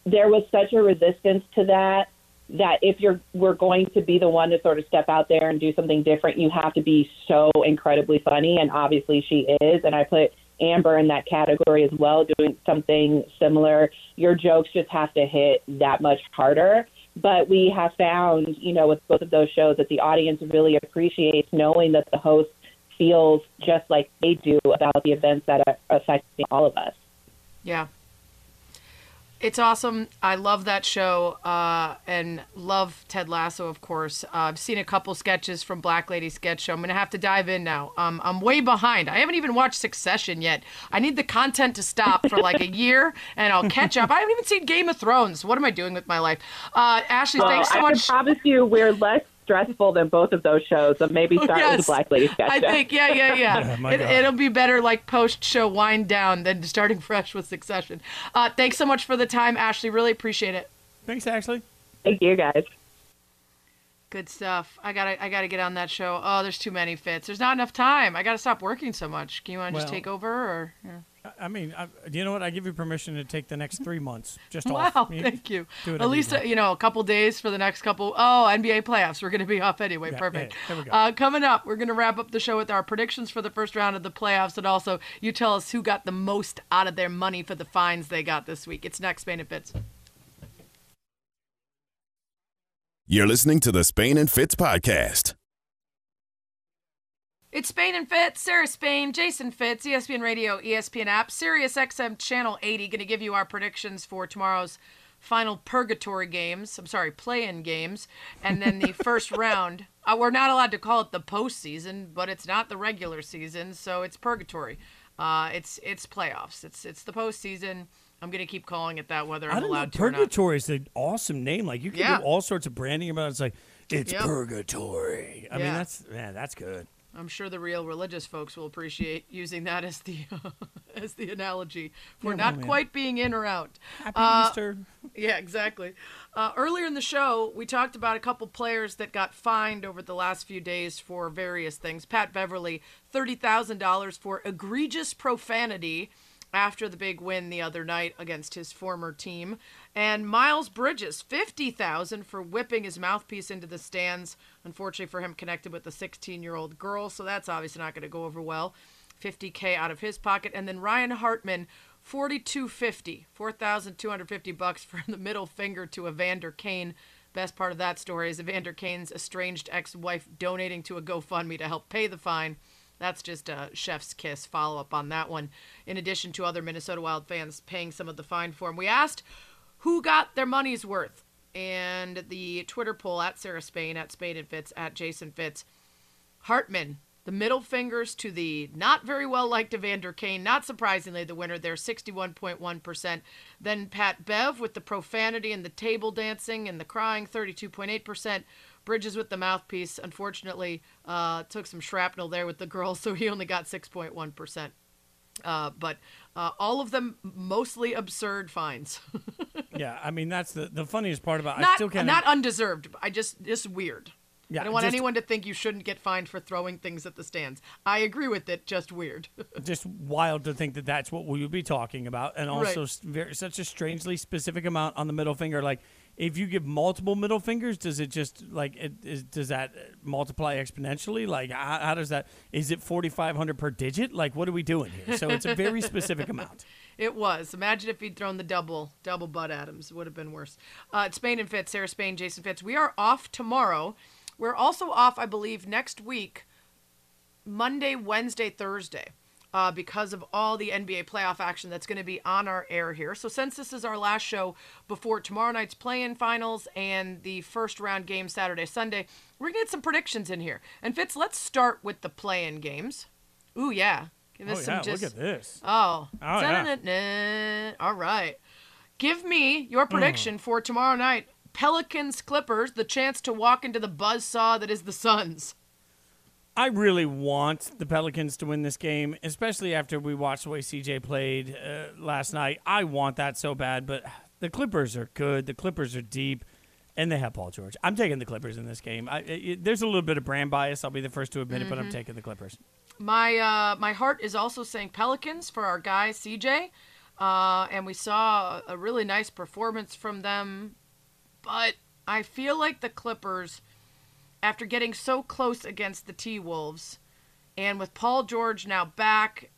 Speaker 13: there was such a resistance to that that if you're we're going to be the one to sort of step out there and do something different, you have to be so incredibly funny, and obviously she is. And I put Amber in that category as well, doing something similar. Your jokes just have to hit that much harder. But we have found, you know, with both of those shows that the audience really appreciates knowing that the host feels just like they do about the events that are affecting all of us.
Speaker 4: Yeah, it's awesome. I love that show uh, and love Ted Lasso, of course. Uh, I've seen a couple sketches from Black Lady Sketch Show. I'm going to have to dive in now. Um, I'm way behind. I haven't even watched Succession yet. I need the content to stop for like a year and I'll catch up. I haven't even seen Game of Thrones. What am I doing with my life? Uh, Ashley,
Speaker 13: well,
Speaker 4: thanks so
Speaker 13: I
Speaker 4: much.
Speaker 13: I promise you we're less stressful than both of those shows. So maybe start
Speaker 4: yes.
Speaker 13: with the Black Lady sketch.
Speaker 4: I think, yeah, yeah, yeah.
Speaker 2: Oh,
Speaker 4: it, it'll be better like post show wind down than starting fresh with Succession. Uh, thanks so much for the time, Ashley. Really appreciate it.
Speaker 2: Thanks, Ashley.
Speaker 13: Thank you, guys.
Speaker 4: Good stuff. I gotta, I gotta get on that show. Oh, there's too many fits. There's not enough time. I gotta stop working so much. Can you want to
Speaker 2: Well-
Speaker 4: just take over, or? Yeah.
Speaker 2: I mean, I, you know what? I give you permission to take the next three months just
Speaker 4: Wow,
Speaker 2: off.
Speaker 4: thank you.
Speaker 2: Do
Speaker 4: At least
Speaker 2: you
Speaker 4: uh, you know a couple days for the next couple. Oh, NBA playoffs. We're going to be off anyway.
Speaker 2: Yeah,
Speaker 4: Perfect.
Speaker 2: yeah, there we go.
Speaker 4: Uh, coming up, we're going to wrap up the show with our predictions for the first round of the playoffs, and also you tell us who got the most out of their money for the fines they got this week. It's next, Spain and Fitz.
Speaker 1: You're listening to the Spain and Fitz podcast.
Speaker 4: It's Spain and Fitz, Sarah Spain, Jason Fitz, ESPN Radio, ESPN app, Sirius XM Channel 80. Going to give you our predictions for tomorrow's final purgatory games. I'm sorry, play-in games, and then the first round. Uh, we're not allowed to call it the postseason, but it's not the regular season, so it's purgatory. Uh, it's it's playoffs. It's it's the postseason. I'm going to keep calling it that, whether
Speaker 2: I
Speaker 4: I'm
Speaker 2: know.
Speaker 4: allowed to or not.
Speaker 2: Purgatory is an awesome name. Like you can
Speaker 4: Yeah.
Speaker 2: do all sorts of branding about it. It's like it's
Speaker 4: Yep.
Speaker 2: purgatory. I mean, that's man, that's good.
Speaker 4: I'm sure the real religious folks will appreciate using that as the as the analogy for
Speaker 2: Yeah,
Speaker 4: not
Speaker 2: well, yeah.
Speaker 4: quite being in or out.
Speaker 2: Happy
Speaker 4: Uh,
Speaker 2: Easter.
Speaker 4: Yeah, exactly. Uh, earlier in the show, we talked about a couple players that got fined over the last few days for various things. Pat Beverley, thirty thousand dollars for egregious profanity after the big win the other night against his former team, and Miles Bridges, fifty thousand for whipping his mouthpiece into the stands. Unfortunately for him, connected with a sixteen-year-old girl, so that's obviously not going to go over well. 50k out of his pocket and then Ryan Hartman 4250 4250 bucks for the middle finger to Evander Kane best part of that story is Evander Kane's estranged ex-wife donating to a GoFundMe to help pay the fine that's just a chef's kiss follow up on that one in addition to other Minnesota Wild fans paying some of the fine for him we asked who got their money's worth and the Twitter poll at Sarah Spain at Spain and Fitz at Jason Fitz Hartman The middle fingers to the not very well liked Evander Kane, not surprisingly the winner there, 61.1%. Then Pat Bev with the profanity and the table dancing and the crying, 32.8%. Bridges with the mouthpiece, unfortunately, uh, took some shrapnel there with the girls, so he only got 6.1%. Uh, but uh, all of them mostly absurd fines.
Speaker 2: yeah, I mean that's the the funniest part about.
Speaker 4: not,
Speaker 2: I still can't.
Speaker 4: Not undeserved. I just just weird.
Speaker 2: Yeah,
Speaker 4: I don't want
Speaker 2: just-
Speaker 4: anyone to think you shouldn't get fined for throwing things at the stands. I agree with it. Just weird.
Speaker 2: just wild to think that that's what we would be talking about, and also
Speaker 4: Right.
Speaker 2: very, such a strangely specific amount on the middle finger. Like, if you give multiple middle fingers, does it just like it is, does that multiply exponentially? Like, how, how does that? Is it forty five hundred per digit? Like, what are we doing here? So it's a very specific amount.
Speaker 4: It was. Imagine if he'd thrown the double, double Bud Adams. It would have been worse. Uh, Spain and Fitz, Sarah Spain, Jason Fitz. We are off tomorrow. We're also off, I believe, next week, Monday, Wednesday, Thursday, uh, because of all the NBA playoff action that's going to be on our air here. So since this is our last show before tomorrow night's play-in finals and the first round game Saturday, Sunday, we're going to get some predictions in here. And Fitz, let's start with the play-in games. Ooh, yeah. Give us
Speaker 2: Oh,
Speaker 4: some
Speaker 2: yeah,
Speaker 4: just...
Speaker 2: look at this.
Speaker 4: Oh.
Speaker 2: Oh, yeah.
Speaker 4: All right. Give me your prediction for tomorrow night. Pelicans Clippers, the chance to walk into the buzzsaw that is the Suns.
Speaker 2: I really want the Pelicans to win this game, especially after we watched the way CJ played uh, last night. I want that so bad, but the Clippers are good. The Clippers are deep, and they have Paul George. I'm taking the Clippers in this game. I, it, there's a little bit of brand bias. I'll be the first to admit it, but I'm
Speaker 4: Mhm.
Speaker 2: taking the Clippers.
Speaker 4: My uh, my heart is also saying Pelicans for our guy CJ, uh, and we saw a really nice performance from them, but I feel like the Clippers, after getting so close against the T Wolves, and with Paul George now back,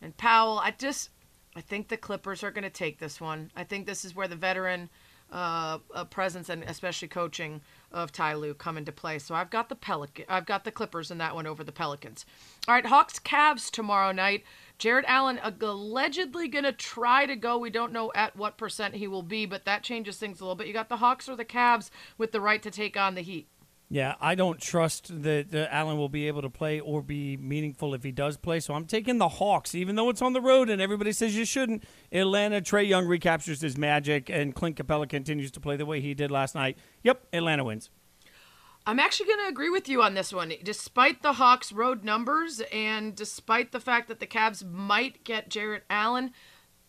Speaker 4: and Powell, I just I think the Clippers are going to take this one. I think this is where the veteran uh, uh, presence and especially coaching of Ty Lue come into play. So I've got the Pelican, I've got the Clippers in that one over the Pelicans. All right, Hawks Cavs tomorrow night. Jarrett Allen allegedly going to try to go. We don't know at what percent he will be, but that changes things a little bit. You got the Hawks or the Cavs with the right to take on the Heat.
Speaker 2: Yeah, I don't trust that Allen will be able to play or be meaningful if he does play. So I'm taking the Hawks, even though it's on the road and everybody says you shouldn't. Atlanta, Trae Young recaptures his magic, and Clint Capela continues to play the way he did last night. Yep, Atlanta wins.
Speaker 4: I'm actually going to agree with you on this one. Despite the Hawks' road numbers and despite the fact that the Cavs might get Jarrett Allen,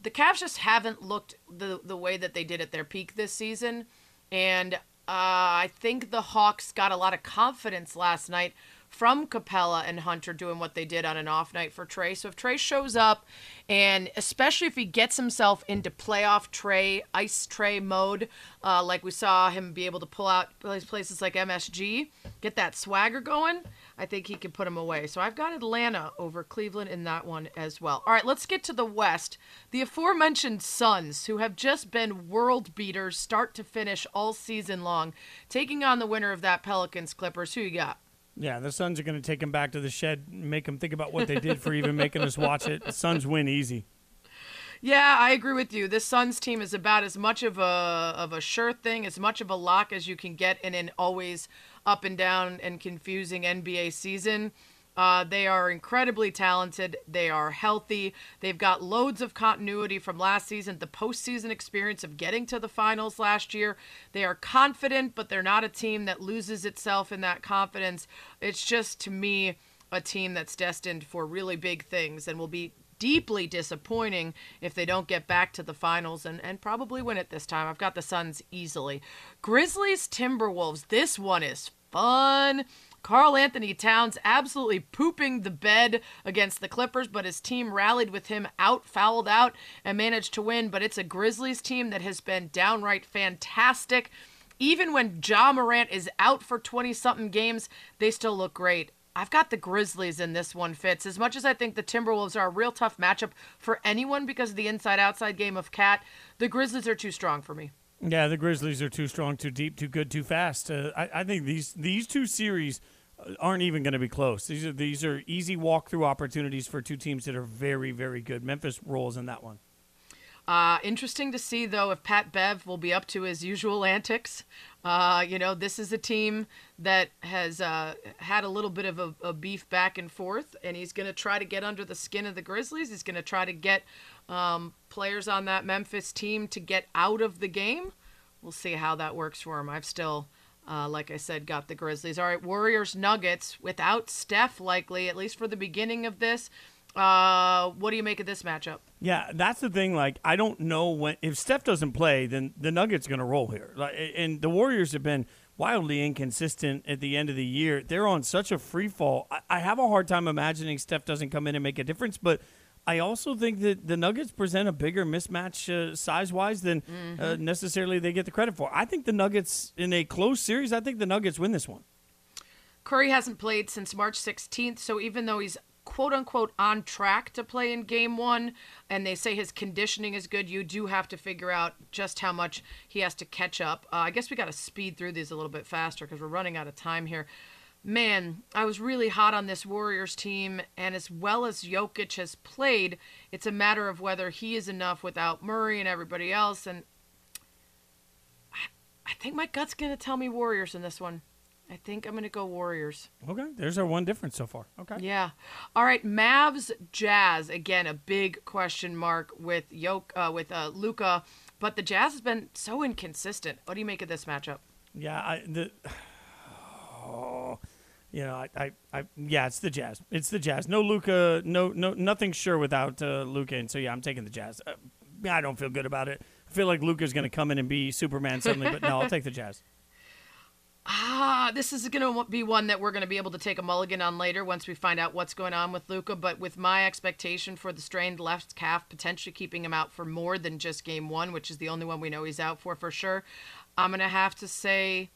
Speaker 4: the Cavs just haven't looked the the way that they did at their peak this season. And uh, I think the Hawks got a lot of confidence last night from Capela and Hunter doing what they did on an off night for Trae. So if Trae shows up, and especially if he gets himself into playoff Trae, ice Trae mode, uh, like we saw him be able to pull out places like MSG, get that swagger going, I think he can put him away. So I've got Atlanta over Cleveland in that one as well. All right, let's get to the West. The aforementioned Suns, who have just been world beaters start to finish all season long, taking on the winner of that Pelicans Clippers. Who you got?
Speaker 2: Yeah, the Suns are going to take him back to the shed, and make him think about what they did for even making us watch it. The Suns win easy.
Speaker 4: Yeah, I agree with you. This Suns team is about as much of a of a sure thing, as much of a lock as you can get in an always up and down and confusing NBA season. Uh, they are incredibly talented. They are healthy. They've got loads of continuity from last season, the postseason experience of getting to the finals last year. They are confident, but they're not a team that loses itself in that confidence. It's just, to me, a team that's destined for really big things and will be deeply disappointing if they don't get back to the finals and, and probably win it this time. I've got the Suns easily. Grizzlies, Timberwolves. This one is fun. Karl-Anthony Towns absolutely pooping the bed against the Clippers, but his team rallied with him out, fouled out, and managed to win. But it's a Grizzlies team that has been downright fantastic. Even when Ja Morant is out for 20 something games, they still look great. I've got the Grizzlies in this one, Fitz. As much as I think the Timberwolves are a real tough matchup for anyone because of the inside outside game of KAT, the Grizzlies are too strong for me.
Speaker 2: Yeah, the Grizzlies are too strong, too deep, too good, too fast. Uh, I, I think these these two series aren't even going to be close. These are these are easy walkthrough opportunities for two teams that are very very good. Memphis rolls in that one.
Speaker 4: Uh, interesting to see, though, if Pat Bev will be up to his usual antics. Uh, you know, this is a team that has uh, had a little bit of a, a, beef back and forth, and he's going to try to get under the skin of the Grizzlies. He's going to try to get um, players on that Memphis team to get out of the game. We'll see how that works for him. I've still, uh, like I said, got the Grizzlies. All right, Warriors Nuggets without Steph, likely, at least for the beginning of this. Uh, what do you make of this matchup?
Speaker 2: Yeah, that's the thing. Like, I don't know when if Steph doesn't play, then the Nuggets going to roll here. Like, and the Warriors have been wildly inconsistent at the end of the year. They're on such a free fall. I, I have a hard time imagining Steph doesn't come in and make a difference, but. I also think that the Nuggets present a bigger mismatch uh, size wise than uh, mm-hmm. uh, necessarily they get the credit for. I think the Nuggets, in a close series, I think the Nuggets win this one.
Speaker 4: Curry hasn't played since March 16th, so even though he's quote unquote on track to play in game one and they say his conditioning is good. You do have to figure out just how much he has to catch up. Uh, i guess we got to speed through these a little bit faster because we're running out of time here. Man i was really hot on this warriors team and as well as jokic has played it's a matter of whether he is enough without murray and everybody else and i think my gut's going to tell me warriors in this one I think I'm going to go Warriors.
Speaker 2: Okay, there's our one difference so far. Okay.
Speaker 4: Yeah. All right, Mavs Jazz again a big question mark with Yoke uh, with uh, Luka, but the Jazz has been so inconsistent. What do you make of this matchup?
Speaker 2: Yeah, I the oh, you know, I, I, I yeah, it's the Jazz. It's the Jazz. No Luka, no no nothing sure without uh, Luka, and so yeah, I'm taking the Jazz. Uh, I don't feel good about it. I feel like Luka's going to come in and be Superman suddenly, but no, I'll take the Jazz.
Speaker 4: Ah, this is going to be one that we're going to be able to take a mulligan on later once we find out what's going on with Luka. But with my expectation for the strained left calf potentially keeping him out for more than just game one, which is the only one we know he's out for for sure, I'm going to have to say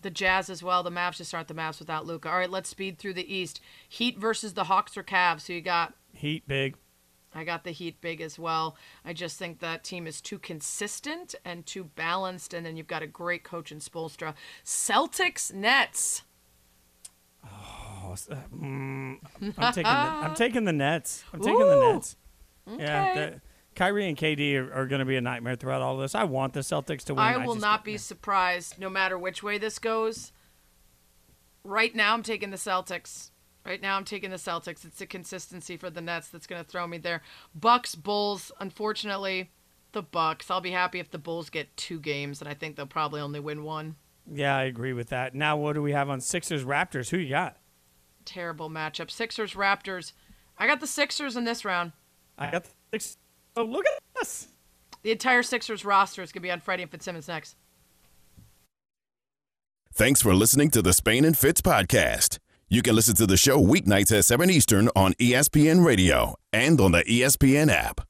Speaker 4: the Jazz as well. The Mavs just aren't the Mavs without Luka. All right, let's speed through the East. Heat versus the Hawks or Cavs. Who you got
Speaker 2: Heat big.
Speaker 4: I got the Heat big as well. I just think that team is too consistent and too balanced, and then you've got a great coach in Spoelstra. Celtics Nets.
Speaker 2: Oh, mm, I'm taking the, I'm taking the Nets. I'm taking Ooh. the Nets.
Speaker 4: Okay. Yeah,
Speaker 2: Kyrie and KD are, are going to be a nightmare throughout all this. I want the Celtics to win. I
Speaker 4: will
Speaker 2: I
Speaker 4: not be surprised, no matter which way this goes. Right now, I'm taking the Celtics. Right now, I'm taking the Celtics. It's the consistency for the Nets that's going to throw me there. Bucks, Bulls. Unfortunately, the Bucks. I'll be happy if the Bulls get two games, and I think they'll probably only win one.
Speaker 2: Yeah, I agree with that. Now, what do we have on Sixers, Raptors? Who you got?
Speaker 4: Terrible matchup. Sixers, Raptors. I got the Sixers in this round.
Speaker 2: I got the Sixers. Oh, look at us.
Speaker 4: The entire Sixers roster is going to be on Freddie and Fitzsimmons next.
Speaker 1: Thanks for listening to the Spain and Fitz podcast. You can listen to the show weeknights at 7 Eastern on ESPN Radio and on the ESPN app.